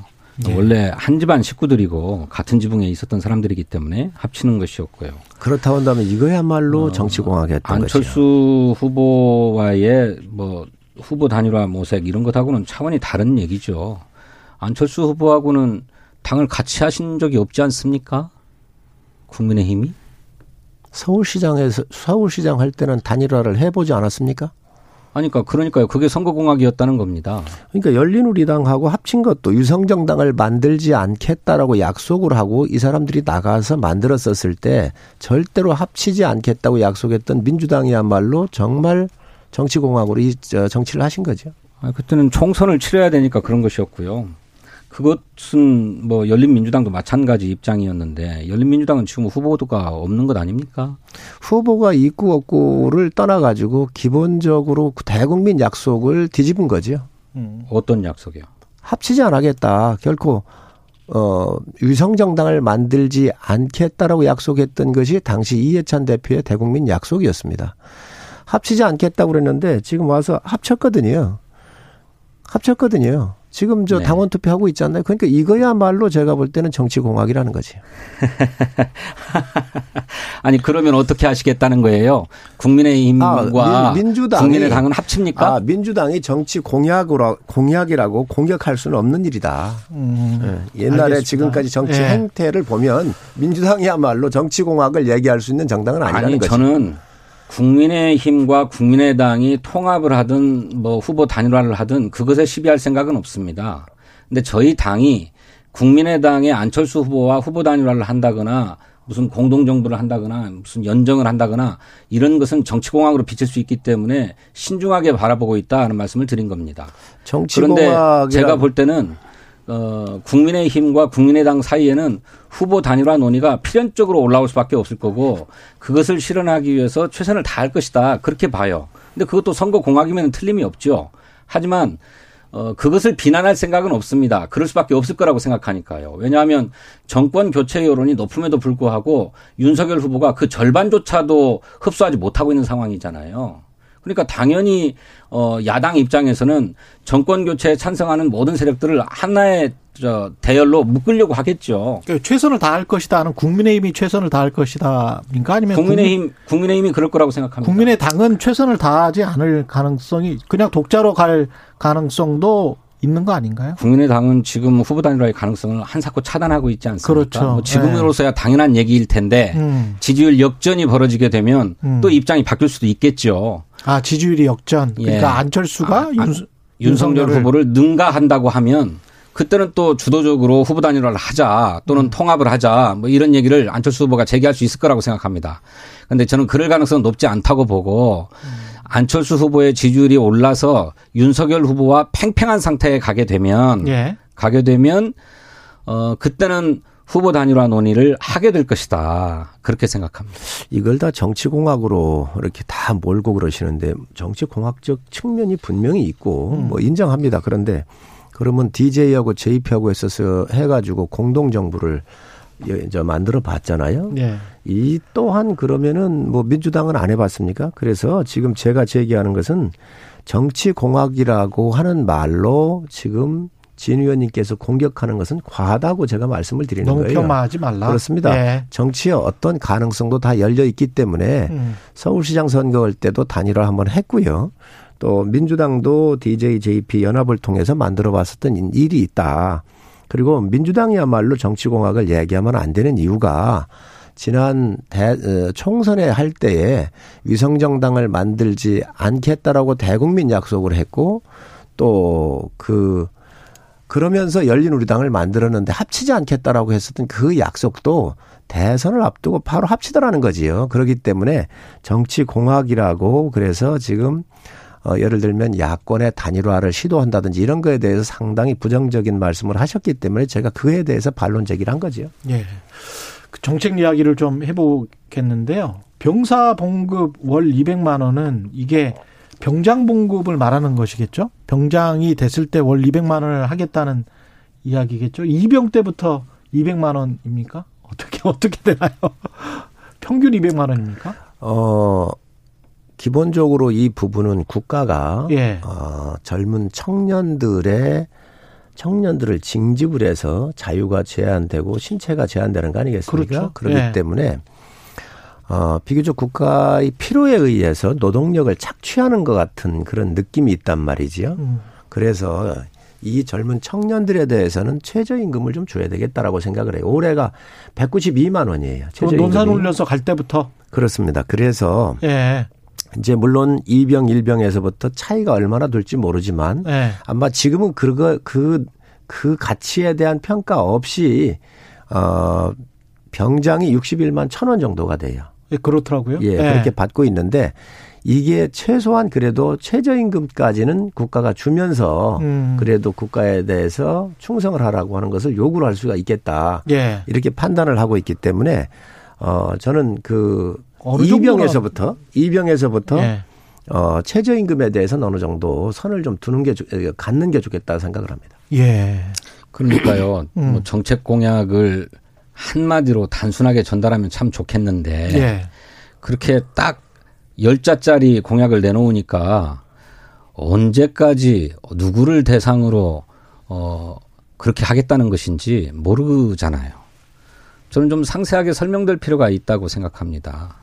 예. 원래 한 집안 식구들이고 같은 지붕에 있었던 사람들이기 때문에 합치는 것이었고요. 그렇다고 한다면 이거야말로 정치공학이었던. 어, 안철수 후보와의 뭐 후보 단일화 모색 이런 것하고는 차원이 다른 얘기죠. 안철수 후보하고는 당을 같이 하신 적이 없지 않습니까? 국민의힘이? 서울시장에서 서울시장 할 때는 단일화를 해보지 않았습니까? 그러니까, 그러니까요. 그게 선거공학이었다는 겁니다. 그러니까 열린우리당하고 합친 것도 유성정당을 만들지 않겠다라고 약속을 하고 이 사람들이 나가서 만들었었을 때 절대로 합치지 않겠다고 약속했던 민주당이야말로 정말 정치공학으로 이 저, 정치를 하신 거죠. 아, 그때는 총선을 치러야 되니까 그런 것이었고요. 그것은 뭐 열린민주당도 마찬가지 입장이었는데 열린민주당은 지금 후보가 없는 것 아닙니까? 후보가 있고 없고를 떠나가지고 기본적으로 대국민 약속을 뒤집은 거죠. 음. 어떤 약속이요? 합치지 않겠다. 결코 어 유성 정당을 만들지 않겠다라고 약속했던 것이 당시 이해찬 대표의 대국민 약속이었습니다. 합치지 않겠다고 그랬는데 지금 와서 합쳤거든요. 합쳤거든요. 지금 저 네. 당원 투표하고 있지 않나요? 그러니까 이거야말로 제가 볼 때는 정치 공학이라는 거지. 아니 그러면 어떻게 하시겠다는 거예요? 국민의힘과 아, 민- 민주당이- 국민의당은 합칩니까? 아, 민주당이 정치 공약으로 공약이라고 공격할 수는 없는 일이다. 음. 예, 옛날에 알겠습니다. 지금까지 정치 예. 행태를 보면 민주당이야말로 정치 공학을 얘기할 수 있는 정당은 아니라는 아니 거죠. 저는 국민의힘과 국민의당이 통합을 하든 뭐 후보 단일화를 하든 그것에 시비할 생각은 없습니다. 근데 저희 당이 국민의당의 안철수 후보와 후보 단일화를 한다거나 무슨 공동정부를 한다거나 무슨 연정을 한다거나 이런 것은 정치공학으로 비칠 수 있기 때문에 신중하게 바라보고 있다는 말씀을 드린 겁니다. 정치 그런데 제가 볼 때는 어, 국민의힘과 국민의당 사이에는 후보 단일화 논의가 필연적으로 올라올 수밖에 없을 거고 그것을 실현하기 위해서 최선을 다할 것이다 그렇게 봐요. 근데 그것도 선거 공학이면 틀림이 없죠. 하지만 어, 그것을 비난할 생각은 없습니다. 그럴 수밖에 없을 거라고 생각하니까요. 왜냐하면 정권 교체 여론이 높음에도 불구하고 윤석열 후보가 그 절반조차도 흡수하지 못하고 있는 상황이잖아요. 그러니까 당연히 어 야당 입장에서는 정권 교체에 찬성하는 모든 세력들을 하나의 저 대열로 묶으려고 하겠죠. 그러니까 최선을 다할 것이다는 국민의힘이 최선을 다할 것이다인가 아니면 국민의힘 국민 의힘이 그럴 거라고 생각합니다. 국민의 당은 최선을 다하지 않을 가능성이 그냥 독자로 갈 가능성도 있는 거 아닌가요? 국민의당은 지금 후보 단일화의 가능성을 한사코 차단하고 있지 않습니까? 그렇죠. 뭐 지금으로서야 당연한 얘기일 텐데 음. 지지율 역전이 벌어지게 되면 음. 또 입장이 바뀔 수도 있겠죠. 아 지지율이 역전. 그러니까 예. 안철수가 아, 윤, 윤석열 후보를 능가한다고 하면 그때는 또 주도적으로 후보 단일화를 하자 또는 음. 통합을 하자 뭐 이런 얘기를 안철수 후보가 제기할 수 있을 거라고 생각합니다. 그런데 저는 그럴 가능성은 높지 않다고 보고 안철수 후보의 지지율이 올라서 윤석열 후보와 팽팽한 상태에 가게 되면 예. 가게 되면 어 그때는 후보 단일화 논의를 하게 될 것이다. 그렇게 생각합니다. 이걸 다 정치공학으로 이렇게 다 몰고 그러시는데 정치공학적 측면이 분명히 있고 음. 뭐 인정합니다. 그런데 그러면 DJ하고 JP하고 했어서 해가지고 공동정부를 이제 만들어 봤잖아요. 예. 이 또한 그러면은 뭐 민주당은 안 해봤습니까? 그래서 지금 제가 제기하는 것은 정치공학이라고 하는 말로 지금 진 의원님께서 공격하는 것은 과하다고 제가 말씀을 드리는 너무 거예요. 폄하하지 말라. 그렇습니다. 예. 정치의 어떤 가능성도 다 열려 있기 때문에 음. 서울시장 선거할 때도 단일화 한번 했고요. 또 민주당도 DJ, JP 연합을 통해서 만들어 봤었던 일이 있다. 그리고 민주당이야말로 정치공학을 얘기하면 안 되는 이유가 지난 대, 어, 총선에 할 때에 위성정당을 만들지 않겠다라고 대국민 약속을 했고 또그 그러면서 열린우리당을 만들었는데 합치지 않겠다라고 했었던 그 약속도 대선을 앞두고 바로 합치더라는 거지요. 그렇기 때문에 정치 공학이라고 그래서 지금 어, 예를 들면 야권의 단일화를 시도한다든지 이런 거에 대해서 상당히 부정적인 말씀을 하셨기 때문에 제가 그에 대해서 반론 제기를 한 거죠. 예. 그 정책 이야기를 좀 해보겠는데요. 병사 봉급 월 200만 원은 이게 병장 봉급을 말하는 것이겠죠? 병장이 됐을 때 월 200만 원을 하겠다는 이야기겠죠? 이병 때부터 200만 원입니까? 어떻게 어떻게 되나요? 평균 200만 원입니까? 어, 기본적으로 이 부분은 국가가 예. 어, 젊은 청년들의 청년들을 징집을 해서 자유가 제한되고 신체가 제한되는 거 아니겠습니까? 그렇죠. 그렇기 예. 때문에 어, 비교적 국가의 필요에 의해서 노동력을 착취하는 것 같은 그런 느낌이 있단 말이지요. 음. 그래서 이 젊은 청년들에 대해서는 최저임금을 좀 줘야 되겠다라고 생각을 해요. 올해가 192만 원이에요. 그 최저임금이. 논산 올려서 갈 때부터 그렇습니다. 그래서 예. 이제 물론 이병 일병에서부터 차이가 얼마나 될지 모르지만 예. 아마 지금은 그거 그, 그 가치에 대한 평가 없이 어 병장이 61만 천 원 정도가 돼요. 예, 그렇더라고요. 예, 그렇게 받고 있는데 이게 최소한 그래도 최저임금까지는 국가가 주면서 음. 그래도 국가에 대해서 충성을 하라고 하는 것을 요구를 할 수가 있겠다. 예. 이렇게 판단을 하고 있기 때문에 어 저는 그 이병에서부터 이병에서부터 예. 어 최저임금에 대해서는 어느 정도 선을 좀 두는 게 좋- 어, 갖는 게 좋겠다 생각을 합니다. 예. 그러니까요. 음. 뭐 정책 공약을 한마디로 단순하게 전달하면 참 좋겠는데 예. 그렇게 딱 열자짜리 공약을 내놓으니까 언제까지 누구를 대상으로 어 그렇게 하겠다는 것인지 모르잖아요. 저는 좀 상세하게 설명될 필요가 있다고 생각합니다.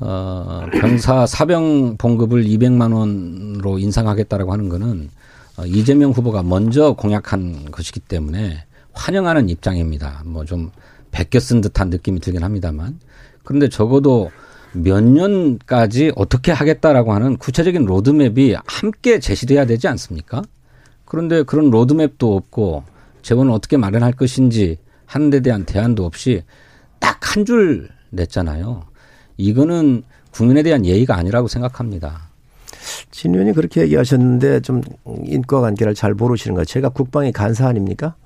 어, 병사 사병 봉급을 200만 원으로 인상하겠다라고 하는 거는 어, 이재명 후보가 먼저 공약한 것이기 때문에 환영하는 입장입니다. 뭐 좀 베껴 쓴 듯한 느낌이 들긴 합니다만. 그런데 적어도 몇 년까지 어떻게 하겠다라고 하는 구체적인 로드맵이 함께 제시돼야 되지 않습니까? 그런데 그런 로드맵도 없고 재원을 어떻게 마련할 것인지 하는 데 대한 대안도 없이 딱 한 줄 냈잖아요. 이거는 국민에 대한 예의가 아니라고 생각합니다. 진 의원이 그렇게 얘기하셨는데 좀 인과관계를 잘 모르시는 거예요. 제가 국방의 간사 아닙니까?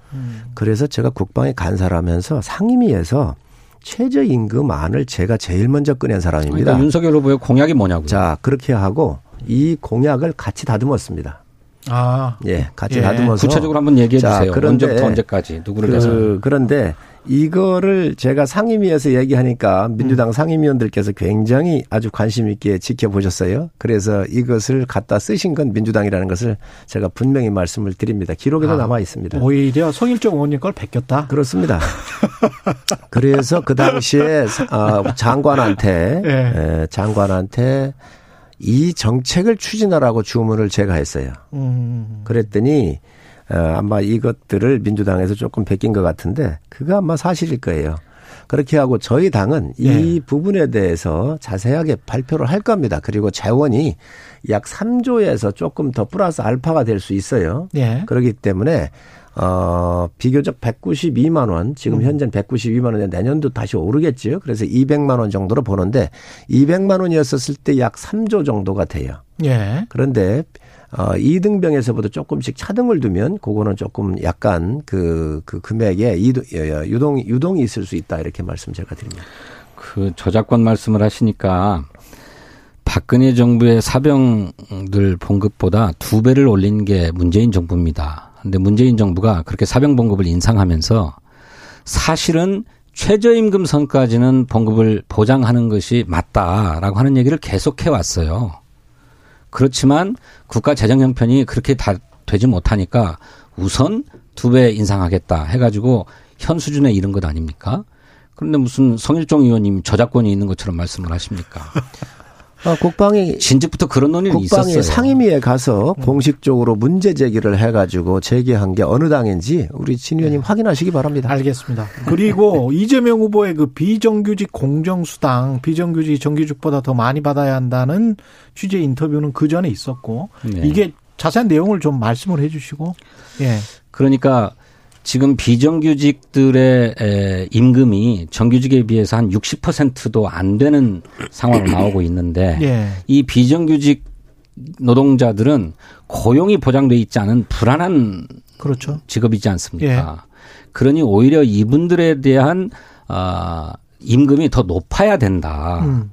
그래서 제가 국방의 간사라면서 상임위에서 최저임금안을 제가 제일 먼저 꺼낸 사람입니다. 그러니까 윤석열 후보의 공약이 뭐냐고요. 자 그렇게 하고 이 공약을 같이 다듬었습니다. 아. 예, 같이 예. 다듬어서 구체적으로 한번 얘기해 자, 주세요. 그런데 언제부터 언제까지 누구를? 그, 그런데 이거를 제가 상임위에서 얘기하니까 민주당 상임위원들께서 굉장히 아주 관심 있게 지켜보셨어요. 그래서 이것을 갖다 쓰신 건 민주당이라는 것을 제가 분명히 말씀을 드립니다. 기록에도 아, 남아 있습니다. 오히려 송일정 의원님 걸 베꼈다. 그렇습니다. 그래서 그 당시에 사- 아, 장관한테 예. 에, 장관한테 이 정책을 추진하라고 주문을 제가 했어요. 음. 그랬더니 어, 아마 이것들을 민주당에서 조금 베낀 것 같은데 그거 아마 사실일 거예요. 그렇게 하고 저희 당은 이 예. 부분에 대해서 자세하게 발표를 할 겁니다. 그리고 재원이 약 3조에서 조금 더 플러스 알파가 될 수 있어요. 예. 그렇기 때문에 어 비교적 192만 원 지금 현재 192만 원에 내년도 다시 오르겠지요. 그래서 200만 원 정도로 보는데 200만 원이었었을 때 약 3조 정도가 돼요. 예. 그런데 어 2등병에서부터 조금씩 차등을 두면 그거는 조금 약간 그, 그 금액에 이도- 예, 유동 유동이 있을 수 있다 이렇게 말씀 제가 드립니다. 그 저작권 말씀을 하시니까 박근혜 정부의 사병들 봉급보다 두 배를 올린 게 문재인 정부입니다. 근데 문재인 정부가 그렇게 사병 봉급을 인상하면서 사실은 최저임금 선까지는 봉급을 보장하는 것이 맞다라고 하는 얘기를 계속해 왔어요. 그렇지만 국가 재정 형편이 그렇게 다 되지 못하니까 우선 두 배 인상하겠다 해가지고 현 수준에 이른 것 아닙니까? 그런데 무슨 성일종 의원님 저작권이 있는 것처럼 말씀을 하십니까? 아, 국방이 진즉부터 그런 논의는 국방이 있었어요. 상임위에 가서 음. 공식적으로 문제 제기를 해가지고 제기한 게 어느 당인지 우리 진 의원님 확인하시기 바랍니다. 알겠습니다. 그리고 이재명 후보의 그 비정규직 공정수당, 비정규직 정규직보다 더 많이 받아야 한다는 취재 인터뷰는 그 전에 있었고, 네. 이게 자세한 내용을 좀 말씀을 해 주시고, 예. 그러니까 지금 비정규직들의 에, 임금이 정규직에 비해서 한 60%도 안 되는 상황으로 나오고 있는데 예. 이 비정규직 노동자들은 고용이 보장돼 있지 않은 불안한 그렇죠. 직업이지 않습니까? 그러니 오히려 이분들에 대한 아 임금이 더 높아야 된다. 음.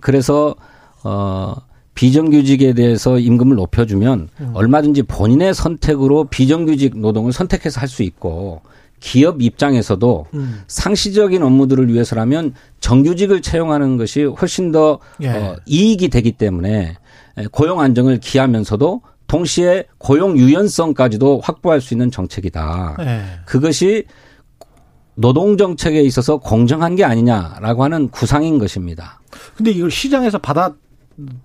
그래서 어 비정규직에 대해서 임금을 높여주면 음. 얼마든지 본인의 선택으로 비정규직 노동을 선택해서 할 수 있고 기업 입장에서도 음. 상시적인 업무들을 위해서라면 정규직을 채용하는 것이 훨씬 더 예. 어, 이익이 되기 때문에 고용 안정을 기하면서도 동시에 고용 유연성까지도 확보할 수 있는 정책이다. 예. 그것이 노동 정책에 있어서 공정한 게 아니냐라고 하는 구상인 것입니다. 근데 이걸 시장에서 받아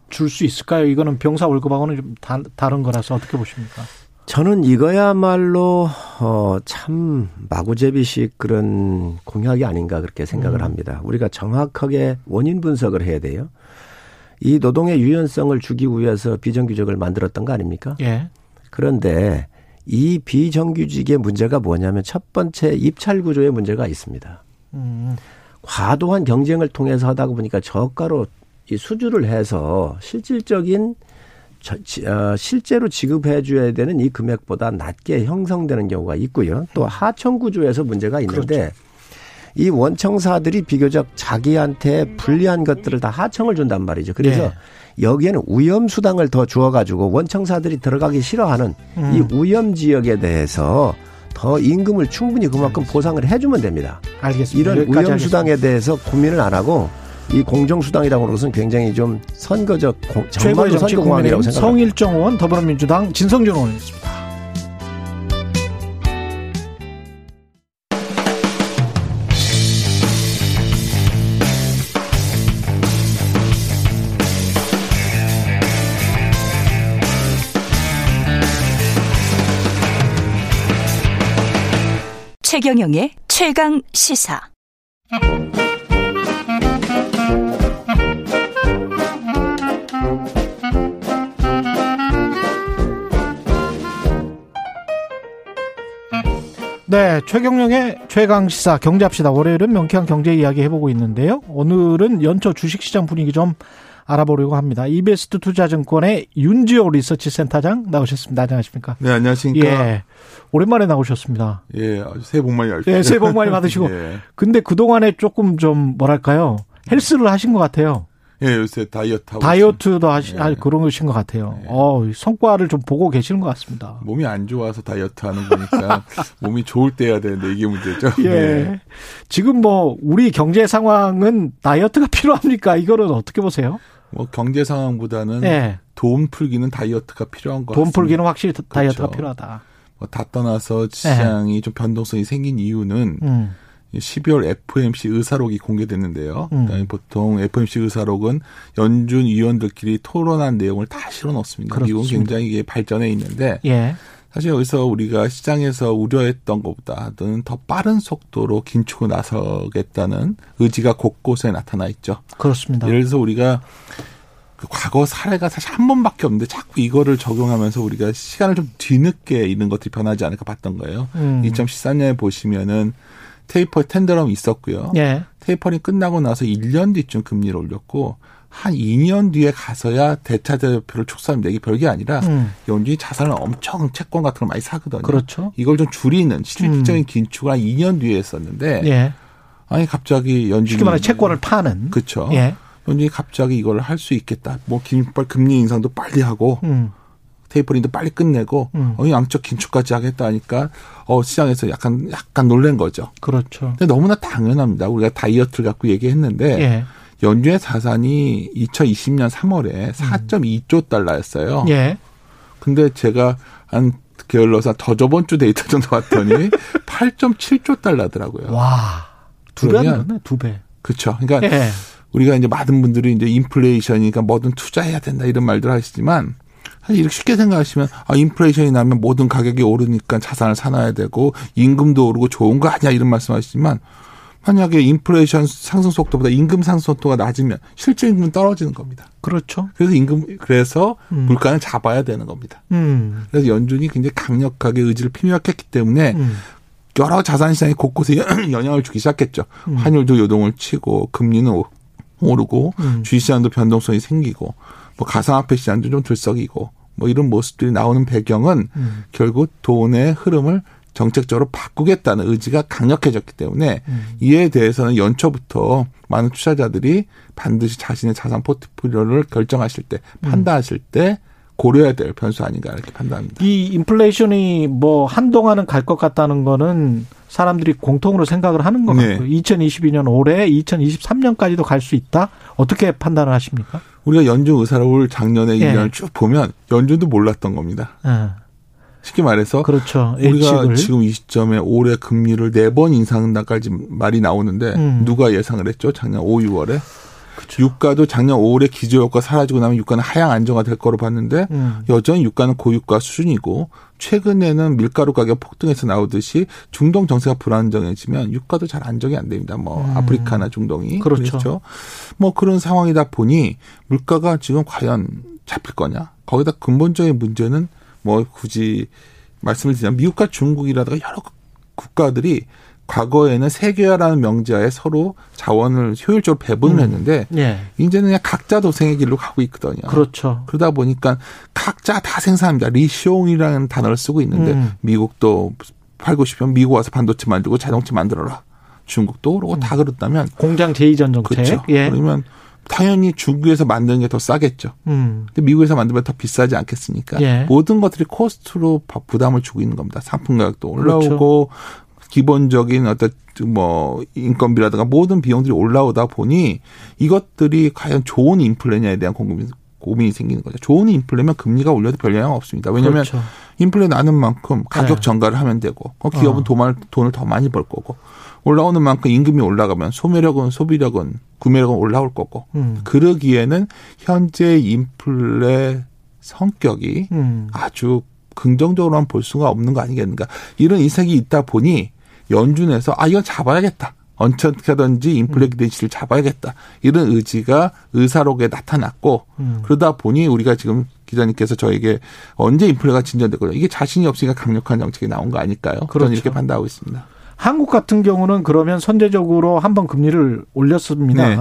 줄 수 있을까요? 이거는 병사 월급하고는 좀 다, 다른 거라서 어떻게 보십니까? 저는 이거야말로 어, 참 마구제비식 그런 공약이 아닌가 그렇게 생각을 음. 합니다. 우리가 정확하게 원인 분석을 해야 돼요. 이 노동의 유연성을 주기 위해서 비정규직을 만들었던 거 아닙니까? 예. 그런데 이 비정규직의 문제가 뭐냐면 첫 번째 입찰 구조의 문제가 있습니다. 음. 과도한 경쟁을 통해서 하다 보니까 저가로 이 수주를 해서 실질적인 저- 지- 어, 실제로 지급해 줘야 되는 이 금액보다 낮게 형성되는 경우가 있고요. 또 하청 구조에서 문제가 있는데 이 원청사들이 비교적 자기한테 불리한 것들을 다 하청을 준단 말이죠. 그래서 여기에는 위험 수당을 더 주어 가지고 원청사들이 들어가기 싫어하는 음. 이 위험 지역에 대해서 더 임금을 충분히 그만큼 보상을 해주면 됩니다. 알겠습니다. 이런 위험. 수당에 대해서 고민을 안 하고 이 공정 수당이라고 하는 것은 굉장히 좀 선거적 공- 최고의 정치 선거 공항이라고 생각합니다. 성일정 의원 더불어민주당 진성준 의원이었습니다. 최경영의 최강 시사. 네, 최경영의 최강 시사 경제합시다. 월요일은 명쾌한 경제 이야기 해보고 있는데요. 오늘은 연초 주식시장 분위기 좀 알아보려고 합니다. 이베스트 투자증권의 윤지호 리서치 센터장 나오셨습니다. 안녕하십니까? 네, 안녕하십니까. 예, 오랜만에 나오셨습니다. 예, 새해 복 많이 받으시고. 예, 새해 복 많이 받으시고. 예. 근데 그동안에 조금 좀 뭐랄까요? 헬스를 하신 것 같아요. 예, 요새 다이어트 하고. 다이어트도 하시, 예. 아, 그런 것인 것 같아요. 예. 어, 성과를 좀 보고 계시는 것 같습니다. 몸이 안 좋아서 다이어트 하는 거니까 몸이 좋을 때 해야 되는데 이게 문제죠. 예. 네. 지금 뭐, 우리 경제 상황은 다이어트가 필요합니까? 이거는 어떻게 보세요? 뭐 경제 상황보다는 예. 돈 풀기는 다이어트가 필요한 것돈 같습니다. 풀기는 확실히 다이어트가 그렇죠. 필요하다. 뭐 다 떠나서 시장이 좀 변동성이 생긴 이유는 음. 12월 FOMC 의사록이 공개됐는데요. 음. 보통 FOMC 의사록은 연준 위원들끼리 토론한 내용을 다 실어놓습니다. 미국은 그렇습니다. 굉장히 이게 발전해 있는데 예. 사실 여기서 우리가 시장에서 우려했던 것보다는 더 빠른 속도로 긴축을 나서겠다는 의지가 곳곳에 나타나 있죠. 그렇습니다. 예를 들어서 우리가 그 과거 사례가 사실 한 번밖에 없는데 자꾸 이거를 적용하면서 우리가 시간을 좀 뒤늦게 이런 것들이 변하지 않을까 봤던 거예요. 음. 2014년에 보시면은 테이퍼 텐더럼 있었고요. 예. 테이퍼링 끝나고 나서 1년 뒤쯤 금리를 올렸고 한 2년 뒤에 가서야 대차 대표를 축소합니다. 이게 별게 아니라 음. 연준이 자산을 엄청 채권 같은 걸 많이 사거든요. 그렇죠. 이걸 좀 줄이는 실질적인 긴축을 한 2년 뒤에 했었는데 예. 아니 갑자기 연준이 쉽게 말해 채권을 파는. 그렇죠. 예. 연준이 갑자기 이걸 할 수 있겠다. 뭐 김발 금리 인상도 빨리 하고 음. 테이퍼링도 빨리 끝내고 음. 어 양적 긴축까지 하겠다 하니까 어 시장에서 약간 약간 놀란 거죠. 그렇죠. 근데 너무나 당연합니다. 우리가 다이어트를 갖고 얘기했는데 예. 연준의 자산이 2020년 3월에 4.2조 달러였어요. 음. 예. 근데 제가 한 게을러서 더 저번 주 데이터 정도 봤더니 8.7조 달러더라고요. 와. 두 배, 그러면- 네, 두 배. 그렇죠. 그러니까 예. 우리가 이제 많은 분들이 이제 인플레이션이니까 뭐든 투자해야 된다 이런 말들 하시지만 사실 이렇게 쉽게 생각하시면 아 인플레이션이 나면 모든 가격이 오르니까 자산을 사놔야 되고 임금도 오르고 좋은 거 아니야 이런 말씀하시지만 만약에 인플레이션 상승 속도보다 임금 상승 속도가 낮으면 실제 임금은 떨어지는 겁니다. 그렇죠. 그래서 임금 그래서 음. 물가는 잡아야 되는 겁니다. 음. 그래서 연준이 굉장히 강력하게 의지를 피력했기 때문에 음. 여러 자산 시장이 곳곳에 영향을 주기 시작했죠. 음. 환율도 요동을 치고 금리는 오- 오르고 음. 주식 시장도 변동성이 생기고 뭐 가상화폐 시장도 좀 들썩이고 뭐 이런 모습들이 나오는 배경은 음. 결국 돈의 흐름을 정책적으로 바꾸겠다는 의지가 강력해졌기 때문에 음. 이에 대해서는 연초부터 많은 투자자들이 반드시 자신의 자산 포트폴리오를 결정하실 때 음. 판단하실 때 고려해야 될 변수 아닌가 이렇게 판단합니다. 이 인플레이션이 뭐 한동안은 갈 것 같다는 거는 사람들이 공통으로 생각을 하는 것 네. 같고요. 2022년 올해 2023년까지도 갈 수 있다. 어떻게 판단을 하십니까? 우리가 연준 의사록을 작년에 예. 1년을 쭉 보면 연준도 몰랐던 겁니다. 예. 쉽게 말해서 그렇죠. 우리가 예측을. 지금 이 시점에 올해 금리를 네 번 인상한다까지 말이 나오는데 음. 누가 예상을 했죠? 작년 5, 6월에. 유가도 작년 5월에 기저효과 사라지고 나면 유가는 하향 안정화 될 거로 봤는데 음. 여전히 유가는 고유가 수준이고 최근에는 밀가루 가격 폭등에서 나오듯이 중동 정세가 불안정해지면 유가도 잘 안정이 안 됩니다. 뭐 음. 아프리카나 중동이 그렇죠. 뭐 그런 상황이다 보니 물가가 지금 과연 잡힐 거냐? 거기다 근본적인 문제는 뭐 굳이 말씀을 드리자면 미국과 중국이라든가 여러 국가들이 과거에는 세계화라는 명제하에 서로 자원을 효율적으로 배분을 음. 했는데 예. 이제는 그냥 각자 도생의 길로 가고 있거든요. 그렇죠. 그러다 보니까 각자 다 생산합니다. reshoring이라는 단어를 쓰고 있는데 음. 미국도 팔고 싶으면 미국 와서 반도체 만들고 자동차 만들어라. 중국도 그러고 다 그렇다면 공장 재이전 정책. 그렇죠. 예. 그러면 당연히 중국에서 만드는 게 더 싸겠죠. 음. 근데 미국에서 만들면 더 비싸지 않겠습니까? 예. 모든 것들이 cost로 바- 부담을 주고 있는 겁니다. 상품 가격도 그렇죠. 올라오고 기본적인 어떤 뭐 인건비라든가 모든 비용들이 올라오다 보니 이것들이 과연 좋은 인플레냐에 대한 고민이, 고민이 생기는 거죠. 좋은 인플레면 금리가 올려도 별 영향 없습니다. 왜냐하면 그렇죠. 인플레 나는 만큼 가격 네. 전가를 하면 되고 그 기업은 어. 돈을, 돈을 더 많이 벌 거고 올라오는 만큼 임금이 올라가면 소매력은 소비력은 구매력은 올라올 거고 음. 그러기에는 현재 인플레 성격이 음. 아주 긍정적으로만 볼 수가 없는 거 아니겠는가 이런 인색이 있다 보니 연준에서 아 이건 잡아야겠다 언짢게든지 인플레 기대치를 잡아야겠다 이런 의지가 의사록에 나타났고 음. 그러다 보니 우리가 지금 기자님께서 저에게 언제 인플레가 진전되거든요 이게 자신이 없으니까 강력한 정책이 나온 거 아닐까요? 그렇죠. 저는 이렇게 판단하고 있습니다. 한국 같은 경우는 그러면 선제적으로 한번 금리를 올렸습니다. 네.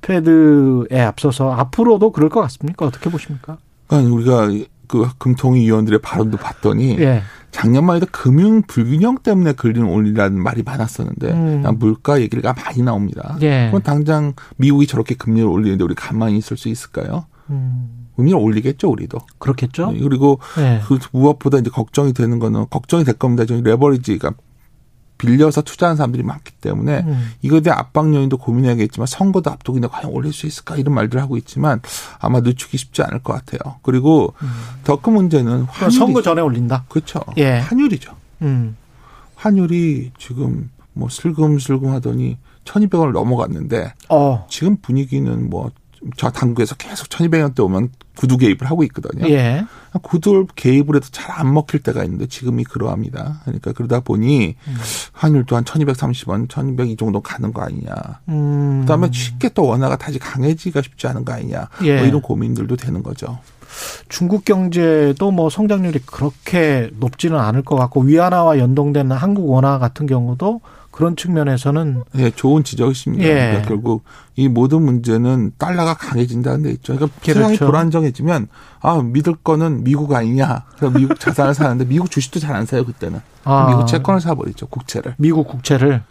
페드에 앞서서 앞으로도 그럴 것 같습니까? 어떻게 보십니까? 그러니까 우리가 그 금통위 위원들의 발언도 봤더니 예. 작년만 해도 금융 불균형 때문에 금리를 올리라는 말이 많았었는데 음. 물가 얘기가 많이 나옵니다. 예. 그럼 당장 미국이 저렇게 금리를 올리는데 우리 가만히 있을 수 있을까요? 음, 금리를 올리겠죠, 우리도. 그렇겠죠? 네, 그리고 예. 그 무엇보다 이제 걱정이 되는 거는 걱정이 될 겁니다. 저 레버리지가 빌려서 투자하는 사람들이 많기 때문에 음. 이거에 대한 압박 요인도 고민해야겠지만 선거도 앞두고인데 과연 올릴 수 있을까 이런 말들을 하고 있지만 아마 늦추기 쉽지 않을 것 같아요. 그리고 더큰 문제는 환율이 선거 전에 올린다. 그렇죠. 예. 환율이죠. 음. 환율이 지금 뭐 슬금슬금 하더니 1200원을 넘어갔는데 어. 지금 분위기는 뭐 저 당국에서 계속 1200원대 오면 구두 개입을 하고 있거든요. 예. 구두 개입을 해도 잘 안 먹힐 때가 있는데 지금이 그러합니다. 그러니까 그러다 보니 음. 환율도 한 1230원, 1200 이 정도 가는 거 아니냐. 음. 그다음에 쉽게 또 원화가 다시 강해지기가 쉽지 않은 거 아니냐. 예. 뭐 이런 고민들도 되는 거죠. 중국 경제도 뭐 성장률이 그렇게 높지는 않을 것 같고 위안화와 연동된 한국 원화 같은 경우도 그런 측면에서는 예, 좋은 지적이십니다. 예. 그러니까 결국 이 모든 문제는 달러가 강해진다는 데 있죠. 그러니까 그렇죠. 세상이 불안정해지면 아 믿을 거는 미국 아니냐. 그럼 미국 자산을 사는데 미국 주식도 잘 안 사요 그때는. 아. 미국 채권을 사버리죠 국채를. 미국 국채를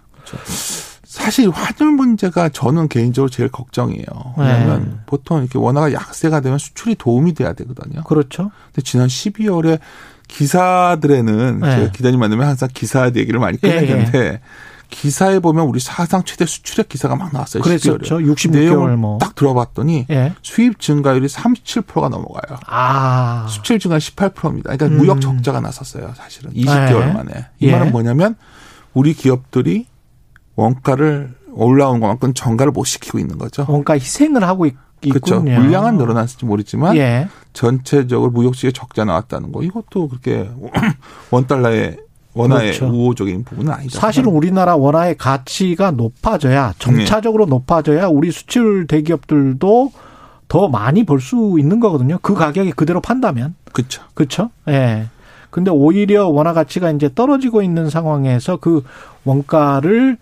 사실 환율 문제가 저는 개인적으로 제일 걱정이에요. 왜냐하면 네. 보통 이렇게 원화가 약세가 되면 수출이 도움이 돼야 되거든요. 그렇죠. 근데 지난 12월에 기사들에는 네. 제가 기자님 만나면 항상 기사 얘기를 많이 예, 꺼내는데 기사에 보면 우리 사상 최대 수출액 기사가 막 나왔어요. 그랬었죠. 12월에. 66개월 내용을 뭐. 딱 들어봤더니 예. 수입 증가율이 37%가 넘어가요. 아. 수출 증가 18%입니다. 그러니까 음. 무역 적자가 났었어요, 사실은. 20개월 네. 만에. 이 예. 말은 뭐냐면 우리 기업들이 원가를 올라온 것만큼 정가를 못 시키고 있는 거죠. 뭔가 희생을 하고 있, 그렇죠. 있군요. 물량은 늘어났을지 모르지만 예. 전체적으로 무역 시에 적자 나왔다는 거 이것도 그렇게 원 달러의 원화의 그렇죠. 우호적인 부분은 아니다. 사실은 우리나라 원화의 가치가 높아져야 점차적으로 높아져야 우리 수출 대기업들도 더 많이 벌 수 있는 거거든요. 그 가격이 그대로 판다면. 그렇죠. 그렇죠? 예. 근데 오히려 원화 가치가 이제 떨어지고 있는 상황에서 그 원가를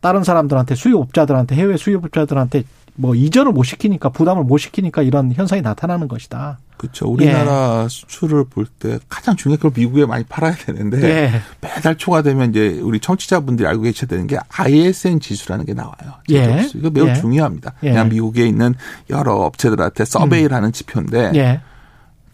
다른 사람들한테 수입업자들한테 해외 수입업자들한테 뭐 이전을 못 시키니까 부담을 못 시키니까 이런 현상이 나타나는 것이다. 그렇죠. 우리나라 예. 수출을 볼 때 가장 중요한 걸 미국에 많이 팔아야 되는데 예. 매달 초가 되면 이제 우리 청취자분들이 알고 계셔야 되는 게 ISN 지수라는 게 나와요. 예. 이거 매우 예. 중요합니다. 예. 그냥 미국에 있는 여러 업체들한테 서베이를 하는 지표인데 예.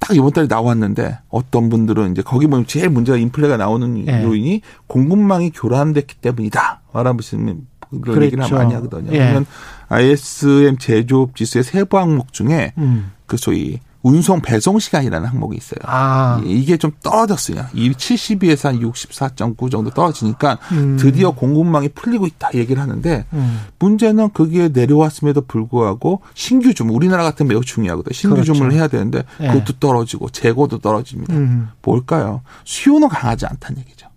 딱 이번 달에 나왔는데 어떤 분들은 이제 거기 보면 제일 문제가 인플레가 나오는 예. 요인이 공급망이 교란됐기 때문이다. 말하시면 그런 얘기를 그렇죠. 많이 하거든요. 예. 그러면 ISM 제조업 지수의 세부 항목 중에 음. 그 소위 운송 배송 시간이라는 항목이 있어요. 아. 이게 좀 떨어졌어요. 이 72에서 한 64.9 정도 떨어지니까 음. 드디어 공급망이 풀리고 있다 얘기를 하는데 음. 문제는 그게 내려왔음에도 불구하고 신규 주문 우리나라 같은 매우 중요하거든요. 신규 그렇죠. 주문을 해야 되는데 예. 그것도 떨어지고 재고도 떨어집니다. 음. 뭘까요? 수요는 강하지 않다는 얘기죠.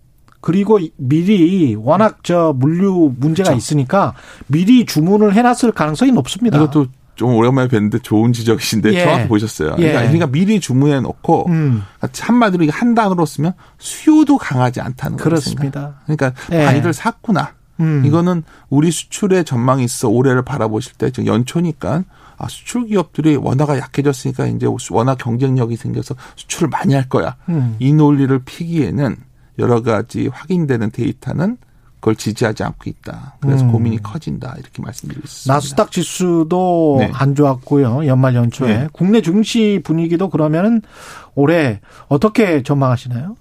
그리고 미리 워낙 저 물류 문제가 그렇죠. 있으니까 미리 주문을 해놨을 가능성이 높습니다. 이것도 좀 오랜만에 뵀는데 좋은 지적이신데 예. 정확히 보셨어요. 예. 그러니까, 그러니까 미리 주문해 놓고 음. 한마디로 이게 한 단어로 쓰면 수요도 강하지 않다는 거죠. 그렇습니다. 그러니까 예. 많이들 샀구나. 음. 이거는 우리 수출의 전망이 있어 올해를 바라보실 때 지금 연초니까 아 수출 기업들이 원화가 약해졌으니까 이제 원화 경쟁력이 생겨서 수출을 많이 할 거야. 음. 이 논리를 피기에는 여러 가지 확인되는 데이터는 그걸 지지하지 않고 있다. 그래서 음. 고민이 커진다. 이렇게 말씀드리고 싶습니다. 나스닥 지수도 네. 안 좋았고요. 연말 연초에 네. 국내 증시 분위기도 그러면은 올해 어떻게 전망하시나요?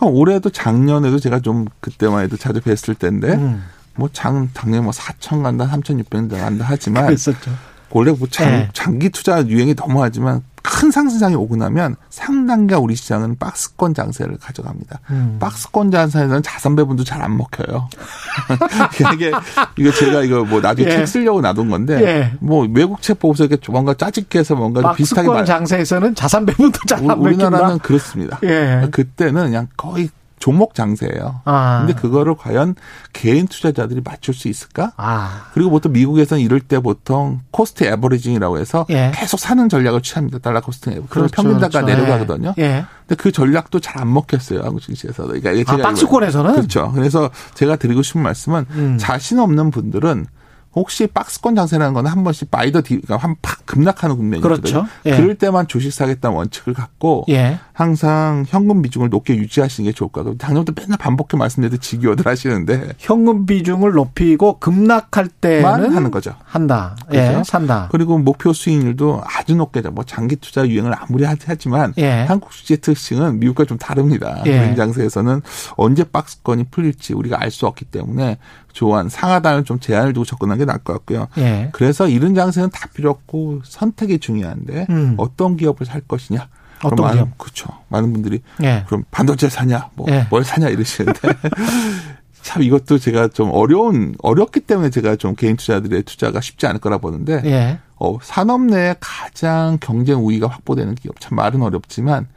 올해도 작년에도 제가 좀 그때만 해도 자주 뵀을 때인데 음. 뭐 장, 작년에 뭐 4천 간다, 3,600 간다 하지만 그랬었죠. 원래 뭐 장, 네. 장기 투자 유행이 너무하지만 큰 상승장이 오고 나면 상당히 우리 시장은 박스권 장세를 가져갑니다. 음. 박스권 장세에서는 자산 배분도 잘 안 먹혀요. 이게 이거 제가 이거 뭐 나중에 예. 책 쓰려고 놔둔 건데 예. 뭐 외국 책 보고서 이렇게 뭔가 짜깁기 해서 뭔가 좀 비슷하게 박스권 말. 장세에서는 자산 배분도 잘안 우리- 우리나라는 먹힌다. 그렇습니다. 예. 그때는 그냥 거의 종목 장세예요. 아. 근데 그거를 과연 개인 투자자들이 맞출 수 있을까? 아. 그리고 보통 미국에서는 이럴 때 보통 cost averaging이라고 해서 예. 계속 사는 전략을 취합니다. dollar cost averaging. 그러면 그렇죠, 평균 단가 그렇죠. 내려가거든요. 예. 근데 그 전략도 잘 안 먹혔어요. 한국 증시에서. 그러니까 아, 제가 박스권에서는? 그렇죠. 그래서 제가 드리고 싶은 말씀은 음. 자신 없는 분들은 혹시 박스권 장세라는 거는 한 번씩 바이더 디, 그러니까 한 팍 급락하는 국면이 그렇죠. 예. 그럴 때만 주식 사겠다는 원칙을 갖고 예. 항상 현금 비중을 높게 유지하시는 게 좋을 것 같아요. 작년부터 맨날 반복해 말씀드려도 지겨워들 하시는데 현금 비중을 높이고 급락할 만 때는 하는 거죠. 한다. 그렇죠? 예, 산다. 그리고 목표 수익률도 아주 높게 뭐 장기 투자 유행을 아무리 하- 하지만 예. 한국 주식의 특징은 미국과 좀 다릅니다. 예. 장세에서는 언제 박스권이 풀릴지 우리가 알 수 없기 때문에 조한 상하단을 좀 제한을 두고 접근하는 게 나을 것 같고요. 예. 그래서 이런 장세는 다 필요 없고 선택이 중요한데 음. 어떤 기업을 살 것이냐. 어떤 많은, 기업? 그렇죠. 많은 분들이 예. 그럼 반도체 사냐, 뭐 예. 뭘 사냐 이러시는데 참 이것도 제가 좀 어려운 어렵기 때문에 제가 좀 개인 투자들의 투자가 쉽지 않을 거라 보는데 예. 어, 산업 내에 가장 경쟁 우위가 확보되는 기업 참 말은 어렵지만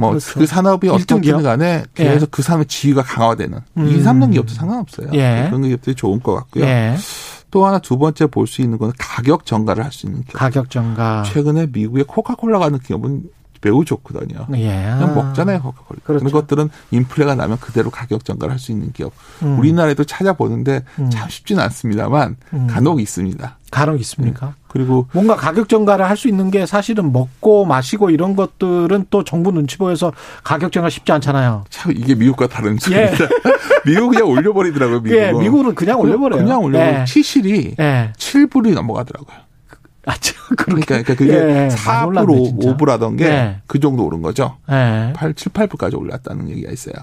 뭐그 그렇죠. 산업이 어떻든 기업? 간에 예. 계속 그 산업의 지위가 강화되는 음. 2, 3등 기업도 상관없어요. 예. 그런 기업들이 좋은 것 같고요. 예. 또 하나 두 번째 볼 수 있는 건 가격 전가를 할 수 있는 기업. 가격 정가. 최근에 미국의 코카콜라 가는 기업은 매우 좋거든요. 예. 그냥 먹잖아요, 코카콜라. 그렇죠. 그런 것들은 인플레가 나면 그대로 가격 전가를 할 수 있는 기업. 음. 우리나라에도 찾아보는데 음. 참 쉽지는 않습니다만 음. 간혹 있습니다. 간혹 있습니까? 그리고 뭔가 가격 정가를 할 수 있는 게 사실은 먹고 마시고 이런 것들은 또 정부 눈치 보여서 가격 정가 쉽지 않잖아요. 참 이게 미국과 다른 예. 점입니다. 미국 그냥 올려버리더라고요. 미국은. 예, 미국은 그냥 올려버려요. 그냥 올려버려. 예. 치실이 예. 7불이 넘어가더라고요. 그러니까. 그러니까 그게 예, 많이 4불, 올랐네, 진짜. 5불하던 게그 예. 정도 오른 거죠. 예. 8, 7, 8불까지 올랐다는 얘기가 있어요.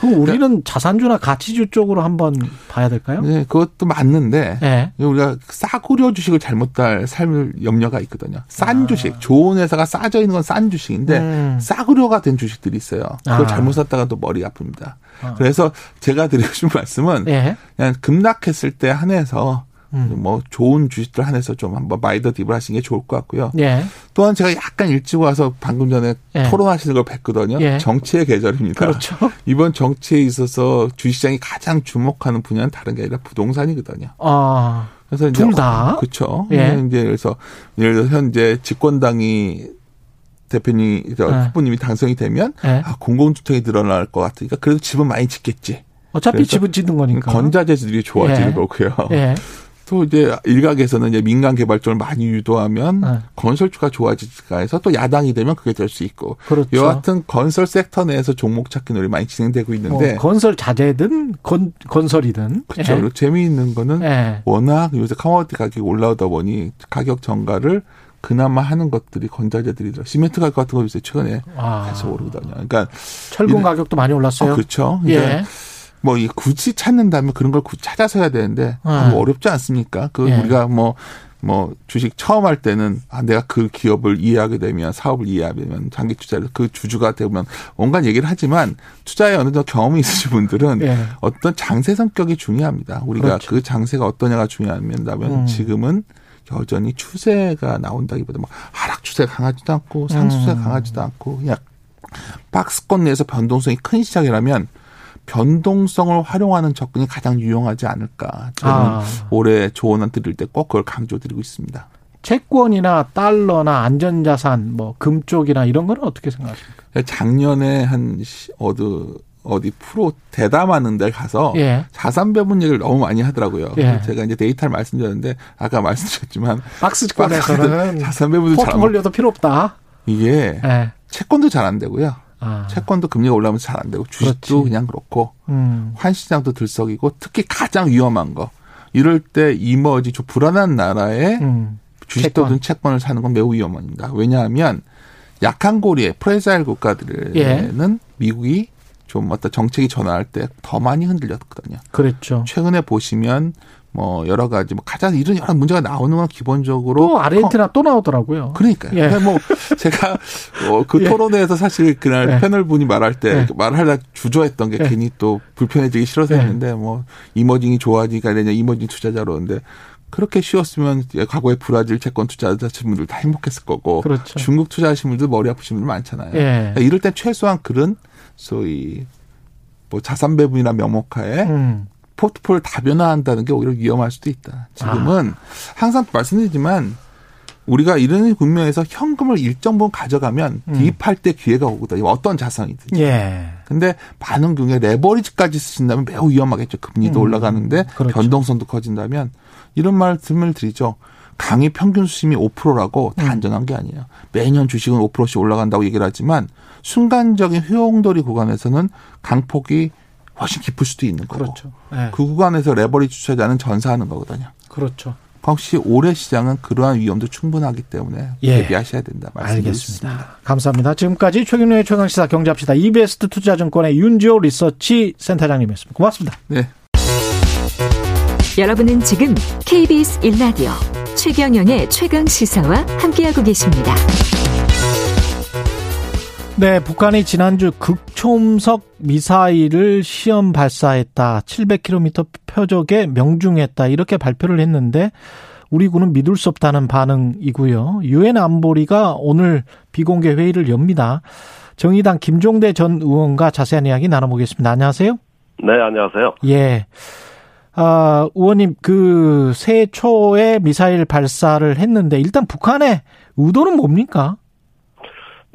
그럼 우리는 자산주나 가치주 쪽으로 한번 봐야 될까요? 네, 그것도 맞는데 예. 우리가 싸구려 주식을 잘못 달 삶을 염려가 있거든요. 싼 아. 주식, 좋은 회사가 싸져 있는 건 싼 주식인데 음. 싸구려가 된 주식들이 있어요. 그걸 아. 잘못 샀다가 또 머리 아픕니다. 아. 그래서 제가 드리고 싶은 말씀은 예. 그냥 급락했을 때 한해서 음. 뭐 좋은 주식들 한해서 좀 한번 마이더 딥을 하시는 게 좋을 것 같고요. 예. 또한 제가 약간 일찍 와서 방금 전에 예. 토론하시는 걸 뵀거든요. 예. 정치의 계절입니다. 그렇죠. 이번 정치에 있어서 주식시장이 가장 주목하는 분야는 다른 게 아니라 부동산이거든요. 아, 그래서 이제 둘 다? 그렇죠. 예. 이제 그래서 예를 들어 현재 집권당이 대표님, 저 예. 후보님이 당선이 되면 예. 아, 공공주택이 늘어날 것 같으니까 그래도 집은 많이 짓겠지. 어차피 집은 짓는 거니까. 건자재들이 좋아질 예. 거고요. 예. 또 이제 일각에서는 이제 민간 개발 쪽을 많이 유도하면 예. 건설주가 좋아질까 해서 또 야당이 되면 그게 될 수 있고. 그렇죠. 여하튼 건설 섹터 내에서 종목 찾기 놀이 많이 진행되고 있는데 뭐 건설 자재든 건, 건설이든. 그렇죠. 예. 재미있는 거는 예. 워낙 요새 커머디티 가격이 올라오다 보니 가격 전가를 그나마 하는 것들이 건자재들이더라. 시멘트 가격 같은 거 요새 최근에 아. 계속 오르거든요. 그러니까 철근 가격도 많이 올랐어요. 어, 그렇죠. 그러니까 예. 뭐 이 굳이 찾는다면 그런 걸 찾아서 해야 되는데 아, 뭐 어렵지 않습니까? 그 예. 우리가 뭐뭐 주식 처음 할 때는 아 내가 그 기업을 이해하게 되면 사업을 이해하게 되면 장기 투자를 그 주주가 되면 온갖 얘기를 하지만 투자에 어느 정도 경험이 있으신 분들은 예. 어떤 장세 성격이 중요합니다. 우리가 그렇죠. 그 장세가 어떠냐가 중요하면 음. 지금은 여전히 추세가 나온다기보다 뭐 하락 추세가 강하지도 않고 상승 추세가 음. 강하지도 않고 그냥 박스권 내에서 변동성이 큰 시장이라면 변동성을 활용하는 접근이 가장 유용하지 않을까. 저는 아. 올해 조언을 드릴 때 꼭 그걸 강조드리고 있습니다. 채권이나 달러나 안전자산, 뭐, 금 쪽이나 이런 거는 어떻게 생각하십니까? 작년에 한 시- 어디 어디 프로 대담하는 데 가서 예. 자산 배분 얘기를 너무 많이 하더라고요. 예. 제가 이제 데이터를 말씀드렸는데 아까 말씀드렸지만 박스권에서는 자산 배분도 포트폴리오도 필요 없다. 이게 예. 채권도 잘 안 되고요. 아. 채권도 금리가 올라오면서 잘 안 되고 주식도 그렇지. 그냥 그렇고 음. 환시장도 들썩이고 특히 가장 위험한 거 이럴 때 이머지 좀 불안한 나라에 음. 주식도든 채권을 사는 건 매우 위험합니다. 왜냐하면 약한 고리에 fragile 국가들에는 예. 미국이 좀 어떤 정책이 전환할 때 더 많이 흔들렸거든요. 그랬죠. 최근에 보시면 뭐 여러 가지 뭐 가장 이런 여러 문제가 나오는 건 기본적으로 또 아르헨티나 또 나오더라고요. 그러니까요. 예. 그러니까 뭐 제가 어, 그 예. 토론회에서 사실 그날 예. 패널 분이 말할 때 예. 말하다 주저했던 게 예. 괜히 또 불편해지기 싫어서 예. 했는데 뭐 이머징이 좋아지니까 되냐 이머징 투자자로 근데 그렇게 쉬웠으면 과거에 브라질 채권 투자하신 분들 다 행복했을 거고 그렇죠. 중국 투자하신 분들 머리 아프신 분들 많잖아요. 예. 그러니까 이럴 땐 최소한 그런 소위 뭐 자산 배분이나 명목하에 음. 포트폴리오 다변화한다는 게 오히려 위험할 수도 있다. 지금은 아. 항상 말씀드리지만 우리가 이런 국면에서 현금을 일정 부분 가져가면 음. 대입할 때 기회가 오거든요. 어떤 자산이든. 예. 근데 많은 경우에 레버리지까지 쓰신다면 매우 위험하겠죠. 금리도 음. 올라가는데 그렇죠. 변동성도 커진다면 이런 말씀을 드리죠. 강의 평균 수심이 5%라고 다 음. 안전한 게 아니에요. 매년 주식은 5%씩 올라간다고 얘기를 하지만 순간적인 효용돌이 구간에서는 강폭이 훨씬 깊을 수도 있는 거고. 그렇죠. 예. 그 구간에서 레버리지 투자자는 전사하는 거거든요. 그렇죠. 혹시 올해 시장은 그러한 위험도 충분하기 때문에 예. 대비하셔야 된다 말씀드리겠습니다. 알겠습니다. 감사합니다. 지금까지 최경련의 최강시사 경제합시다. 이베스트 투자증권의 윤지호 리서치 센터장님이었습니다. 고맙습니다. 네. 여러분은 지금 KBS 1라디오 최경영의 최강 시사와 함께하고 계십니다. 네, 북한이 지난주 극초 극초음속 미사일을 시험 발사했다. 700km 표적에 명중했다. 이렇게 발표를 했는데 우리 군은 믿을 수 없다는 반응이고요. 유엔 안보리가 오늘 비공개 회의를 엽니다. 정의당 김종대 전 의원과 자세한 이야기 나눠보겠습니다. 안녕하세요. 네, 안녕하세요. 예. 아, 의원님, 그, 새해 초에 미사일 발사를 했는데, 일단 북한의 의도는 뭡니까?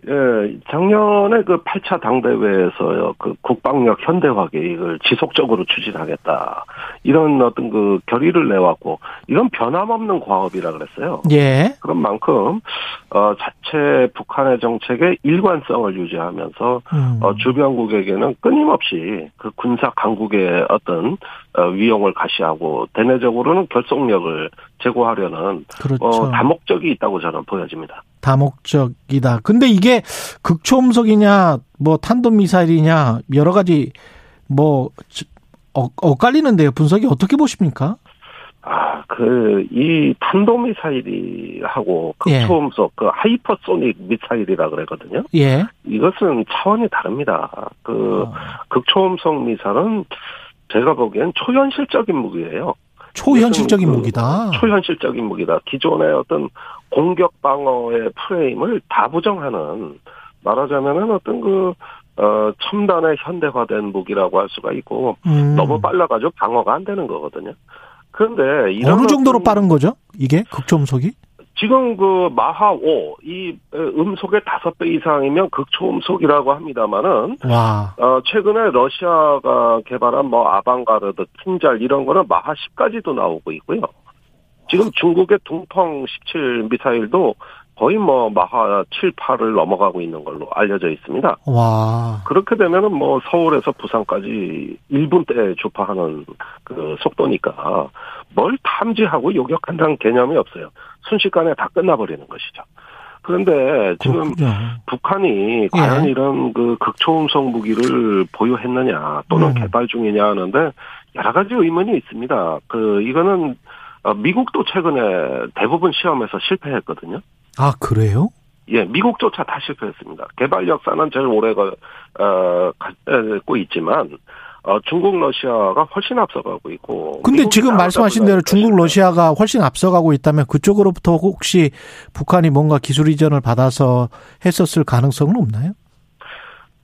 예, 작년에 그 8차 당대회에서요, 그 국방력 현대화 계획을 지속적으로 추진하겠다. 이런 어떤 그 결의를 내왔고, 이건 변함없는 과업이라 그랬어요. 예. 그런 만큼, 어, 자체 북한의 정책의 일관성을 유지하면서, 음. 어, 주변국에게는 끊임없이 그 군사 강국의 어떤, 어, 위용을 가시하고, 대내적으로는 결속력을 제고하려는, 그렇죠. 어, 다목적이 있다고 저는 보여집니다. 다목적이다. 근데 이게 극초음속이냐, 뭐 탄도미사일이냐, 여러 가지 뭐 어, 엇갈리는데요. 분석이 어떻게 보십니까? 아, 그, 이 탄도미사일이하고 예. 극초음속, 그 하이퍼소닉 미사일이라 그러거든요. 예. 이것은 차원이 다릅니다. 그, 어. 극초음속 미사일은 제가 보기엔 초현실적인 무기예요. 초현실적인 이것은 그 무기다. 초현실적인 무기다. 기존의 어떤 공격 방어의 프레임을 다 부정하는 말하자면은 어떤 그 어, 첨단의 현대화된 무기라고 할 수가 있고 음. 너무 빨라가지고 방어가 안 되는 거거든요. 그런데 이런 어느 정도로 빠른 거죠? 이게 극초음속이? 지금 그 마하 5, 이 음속의 다섯 배 이상이면 극초음속이라고 합니다만은 와. 어, 최근에 러시아가 개발한 뭐 아방가르드, 틴잘 이런 거는 마하 10까지도 나오고 있고요. 지금 중국의 둥펑 17 미사일도 거의 뭐 마하 7, 8을 넘어가고 있는 걸로 알려져 있습니다. 와. 그렇게 되면은 뭐 서울에서 부산까지 1분대 주파하는 그 속도니까 뭘 탐지하고 요격한다는 개념이 없어요. 순식간에 다 끝나버리는 것이죠. 그런데 지금 그렇군요. 북한이 과연 이런 그 극초음속 무기를 보유했느냐 또는 음. 개발 중이냐 하는데 여러 가지 의문이 있습니다. 그 이거는 어, 미국도 최근에 대부분 시험에서 실패했거든요. 아, 그래요? 예, 미국조차 다 실패했습니다. 개발 역사는 제일 오래 가, 어, 갖고 있지만, 어, 중국, 러시아가 훨씬 앞서가고 있고. 근데 지금 말씀하신 대로 중국. 러시아가 훨씬 앞서가고 있다면 그쪽으로부터 혹시 북한이 뭔가 기술 이전을 받아서 했었을 가능성은 없나요?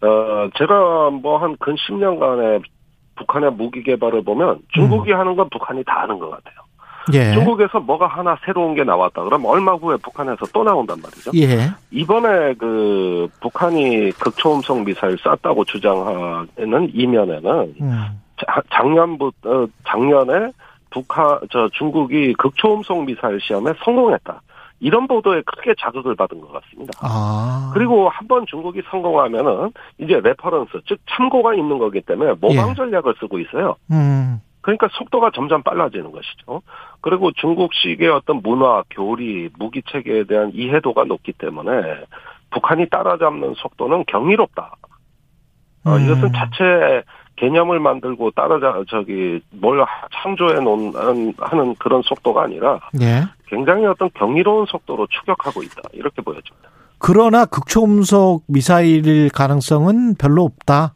어, 제가 뭐 한 근 10년간의 북한의 무기 개발을 보면 중국이 하는 건 북한이 다 하는 것 같아요. 음. 예. 중국에서 뭐가 하나 새로운 게 나왔다. 그러면 얼마 후에 북한에서 또 나온단 말이죠. 예. 이번에 그 북한이 극초음속 미사일 쐈다고 주장하는 이면에는 음. 자- 작년부터 작년에 북한 저 중국이 극초음속 미사일 시험에 성공했다. 이런 보도에 크게 자극을 받은 것 같습니다. 아. 그리고 한 번 중국이 성공하면은 이제 reference 즉 참고가 있는 거기 때문에 모방 예. 전략을 쓰고 있어요. 음. 그러니까 속도가 점점 빨라지는 것이죠. 그리고 중국식의 어떤 문화, 교리, 무기 체계에 대한 이해도가 높기 때문에 북한이 따라잡는 속도는 경이롭다. 어, 음. 이것은 자체 개념을 만들고 따라자 저기 뭘 창조해 놓은 하는 그런 속도가 아니라 예. 굉장히 어떤 경이로운 속도로 추격하고 있다 이렇게 보여집니다. 그러나 극초음속 미사일일 가능성은 별로 없다.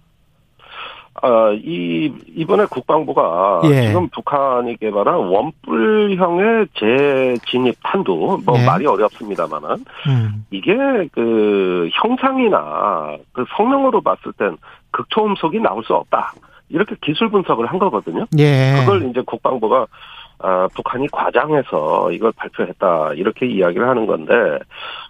아, 이, 이번에 국방부가 예. 지금 북한이 개발한 원뿔형의 재진입 탄두, 뭐 예. 말이 어렵습니다만은, 음. 이게 그 형상이나 그 성능으로 봤을 땐 극초음속이 나올 수 없다. 이렇게 기술 분석을 한 거거든요. 예. 그걸 이제 국방부가 아, 북한이 과장해서 이걸 발표했다. 이렇게 이야기를 하는 건데,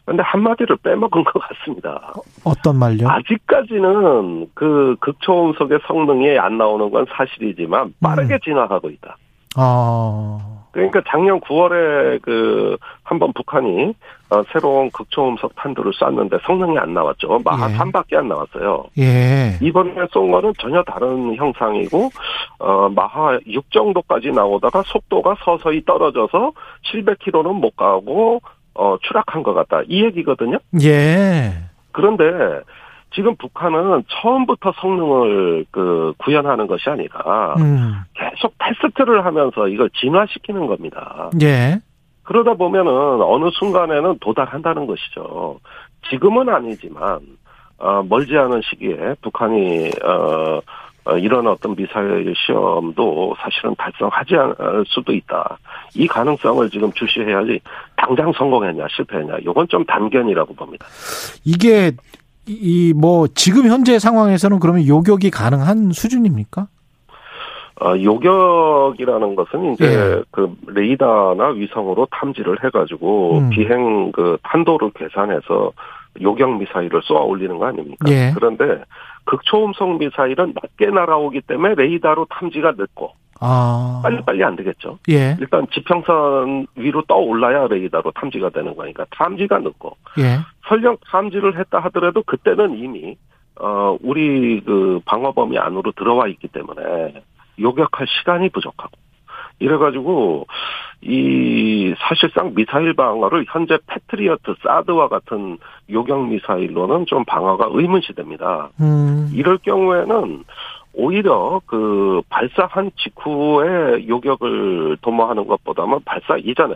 근데 한마디를 빼먹은 것 같습니다. 어떤 말요? 아직까지는 그 극초음속의 성능이 안 나오는 건 사실이지만 빠르게 음. 진화하고 있다. 어. 그러니까 작년 9월에 그 한 번 북한이 어, 새로운 극초음속 탄두를 쐈는데 성능이 안 나왔죠. 마하 예. 3밖에 안 나왔어요. 예. 이번에 쏜 거는 전혀 다른 형상이고 어 마하 6 정도까지 나오다가 속도가 서서히 떨어져서 700km는 못 가고 어 추락한 것 같다. 이 얘기거든요. 예. 그런데 지금 북한은 처음부터 성능을 그 구현하는 것이 아니라 음. 계속 테스트를 하면서 이걸 진화시키는 겁니다. 예. 그러다 보면은 어느 순간에는 도달한다는 것이죠. 지금은 아니지만 어, 멀지 않은 시기에 북한이 어, 어, 이런 어떤 미사일 시험도 사실은 달성하지 않을 수도 있다. 이 가능성을 지금 주시해야지 당장 성공했냐 실패했냐 이건 좀 단견이라고 봅니다. 이게 이 뭐 지금 현재 상황에서는 그러면 요격이 가능한 수준입니까? 어, 요격이라는 것은 이제 예. 그 레이더나 위성으로 탐지를 해가지고 음. 비행 그 탄도를 계산해서 요격 미사일을 쏘아 올리는 거 아닙니까? 예. 그런데 극초음속 미사일은 낮게 날아오기 때문에 레이더로 탐지가 늦고 아. 빨리빨리 안 되겠죠. 예. 일단 지평선 위로 떠 올라야 레이더로 탐지가 되는 거니까 탐지가 늦고 예. 설령 탐지를 했다 하더라도 그때는 이미 어 우리 그 방어 범위 안으로 들어와 있기 때문에 요격할 시간이 부족하고 이래가지고 이 사실상 미사일 방어를 현재 패트리어트 사드와 같은 요격 미사일로는 좀 방어가 의문시됩니다. 음. 이럴 경우에는 오히려 그 발사한 직후에 요격을 도모하는 것보다는 발사 이전에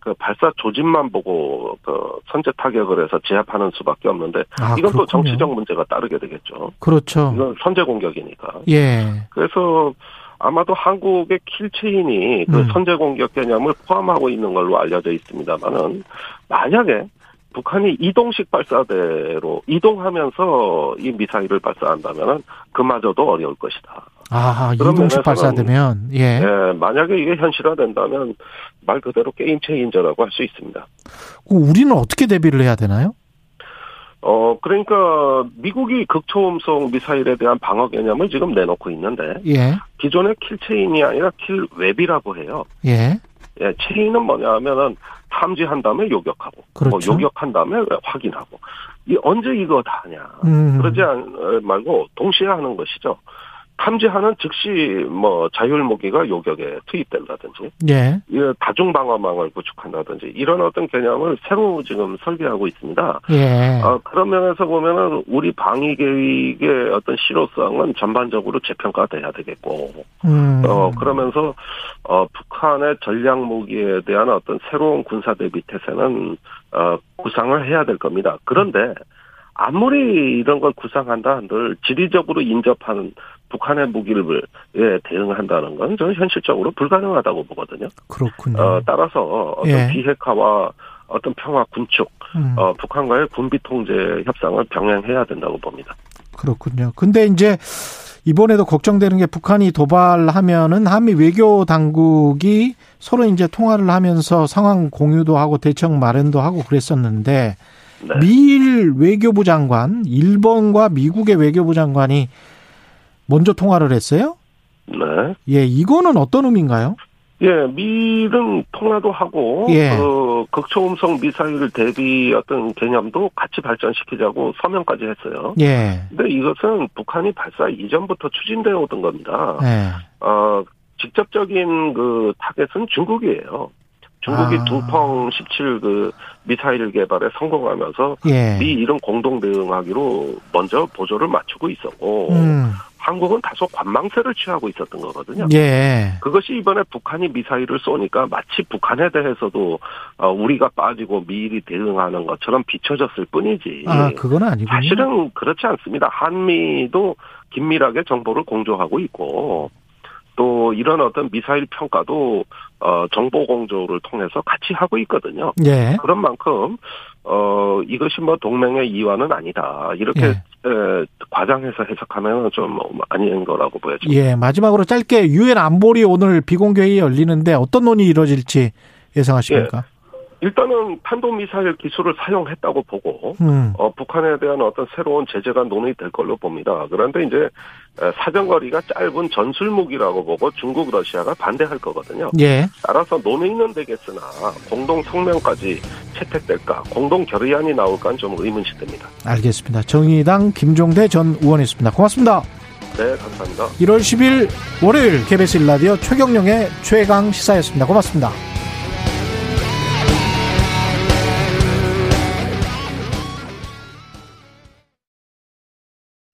그 발사 조짐만 보고 그 선제 타격을 해서 제압하는 수밖에 없는데 아, 이건 또 그렇군요. 정치적 문제가 따르게 되겠죠. 그렇죠. 이건 선제 공격이니까. 예. 그래서 아마도 한국의 킬체인이 그 음. 선제 공격 개념을 포함하고 있는 걸로 알려져 있습니다만은 만약에 북한이 이동식 발사대로 이동하면서 이 미사일을 발사한다면은 그마저도 어려울 것이다. 아, 이동식 발사되면 예. 예, 만약에 이게 현실화된다면 말 그대로 game changer라고 할 수 있습니다. 그럼 우리는 어떻게 대비를 해야 되나요? 어, 그러니까 미국이 극초음속 미사일에 대한 방어 개념을 지금 내놓고 있는데 예. 기존의 kill chain이 아니라 kill web이라고 해요. 예. 예, 체인은 뭐냐 하면은 탐지한 다음에 요격하고, 그렇죠. 뭐 요격한 다음에 확인하고. 이 언제 이거 다 하냐. 음. 그러지 않, 말고 동시에 하는 것이죠. 탐지하는 즉시 뭐 자율무기가 요격에 투입된다든지, 예. 이 다중 방어망을 구축한다든지 이런 어떤 개념을 새로 지금 설계하고 있습니다. 예. 어, 그런 면에서 보면은 우리 방위 계획의 어떤 실효성은 전반적으로 재평가돼야 되겠고, 음. 어, 그러면서, 어, 북한의 전략 무기에 대한 어떤 새로운 군사 대비 태세는, 어, 구상을 해야 될 겁니다. 그런데, 아무리 이런 걸 구상한다 한들 지리적으로 인접하는 북한의 무기를 예, 대응한다는 건 저는 현실적으로 불가능하다고 보거든요. 그렇군요. 어, 따라서 어떤 예. 비핵화와 어떤 평화 군축, 음. 어, 북한과의 군비 통제 협상을 병행해야 된다고 봅니다. 그렇군요. 근데 이제 이번에도 걱정되는 게 북한이 도발하면은 한미 외교 당국이 서로 이제 통화를 하면서 상황 공유도 하고 대책 마련도 하고 그랬었는데 네. 미일 외교부 장관, 일본과 미국의 외교부 장관이 먼저 통화를 했어요? 네. 예, 이거는 어떤 의미인가요? 예, 미는 통화도 하고, 예. 그, 극초음속 미사일 대비 어떤 개념도 같이 발전시키자고 서명까지 했어요. 예. 근데 이것은 북한이 발사 이전부터 추진되어 오던 겁니다. 예. 어, 직접적인 그 target은 중국이에요. 중국이 아. 두펑 17그 미사일 개발에 성공하면서 예. 미 이런 공동 대응하기로 먼저 보조를 맞추고 있었고 음. 한국은 다소 관망세를 취하고 있었던 거거든요. 예. 그것이 이번에 북한이 미사일을 쏘니까 마치 북한에 대해서도 어, 우리가 빠지고 미일이 대응하는 것처럼 비춰졌을 뿐이지. 아, 그건 아니군요. 사실은 그렇지 않습니다. 한미도 긴밀하게 정보를 공조하고 있고 또 이런 어떤 미사일 평가도 어, 정보 공조를 통해서 같이 하고 있거든요. 예. 그런 만큼 어 이것이 뭐 동맹의 이완은 아니다 이렇게 예. 에, 과장해서 해석하면 좀 아닌 거라고 보여집니다. 예, 마지막으로 짧게 유엔 안보리 오늘 비공개회의 열리는데 어떤 논의 이루어질지 예상하십니까? 일단은 탄도미사일 기술을 사용했다고 보고 음. 어, 북한에 대한 어떤 새로운 제재가 논의될 걸로 봅니다. 그런데 이제 에, 사정거리가 짧은 전술 무기라고 보고 중국, 러시아가 반대할 거거든요. 예. 따라서 논의는 되겠으나 공동 성명까지 채택될까, 공동 결의안이 나올까는 좀 의문시됩니다. 알겠습니다. 정의당 김종대 전 의원이었습니다. 고맙습니다. 네, 감사합니다. 1월 10일 월요일 KBS 일라디오 최경령의 최강 시사였습니다. 고맙습니다.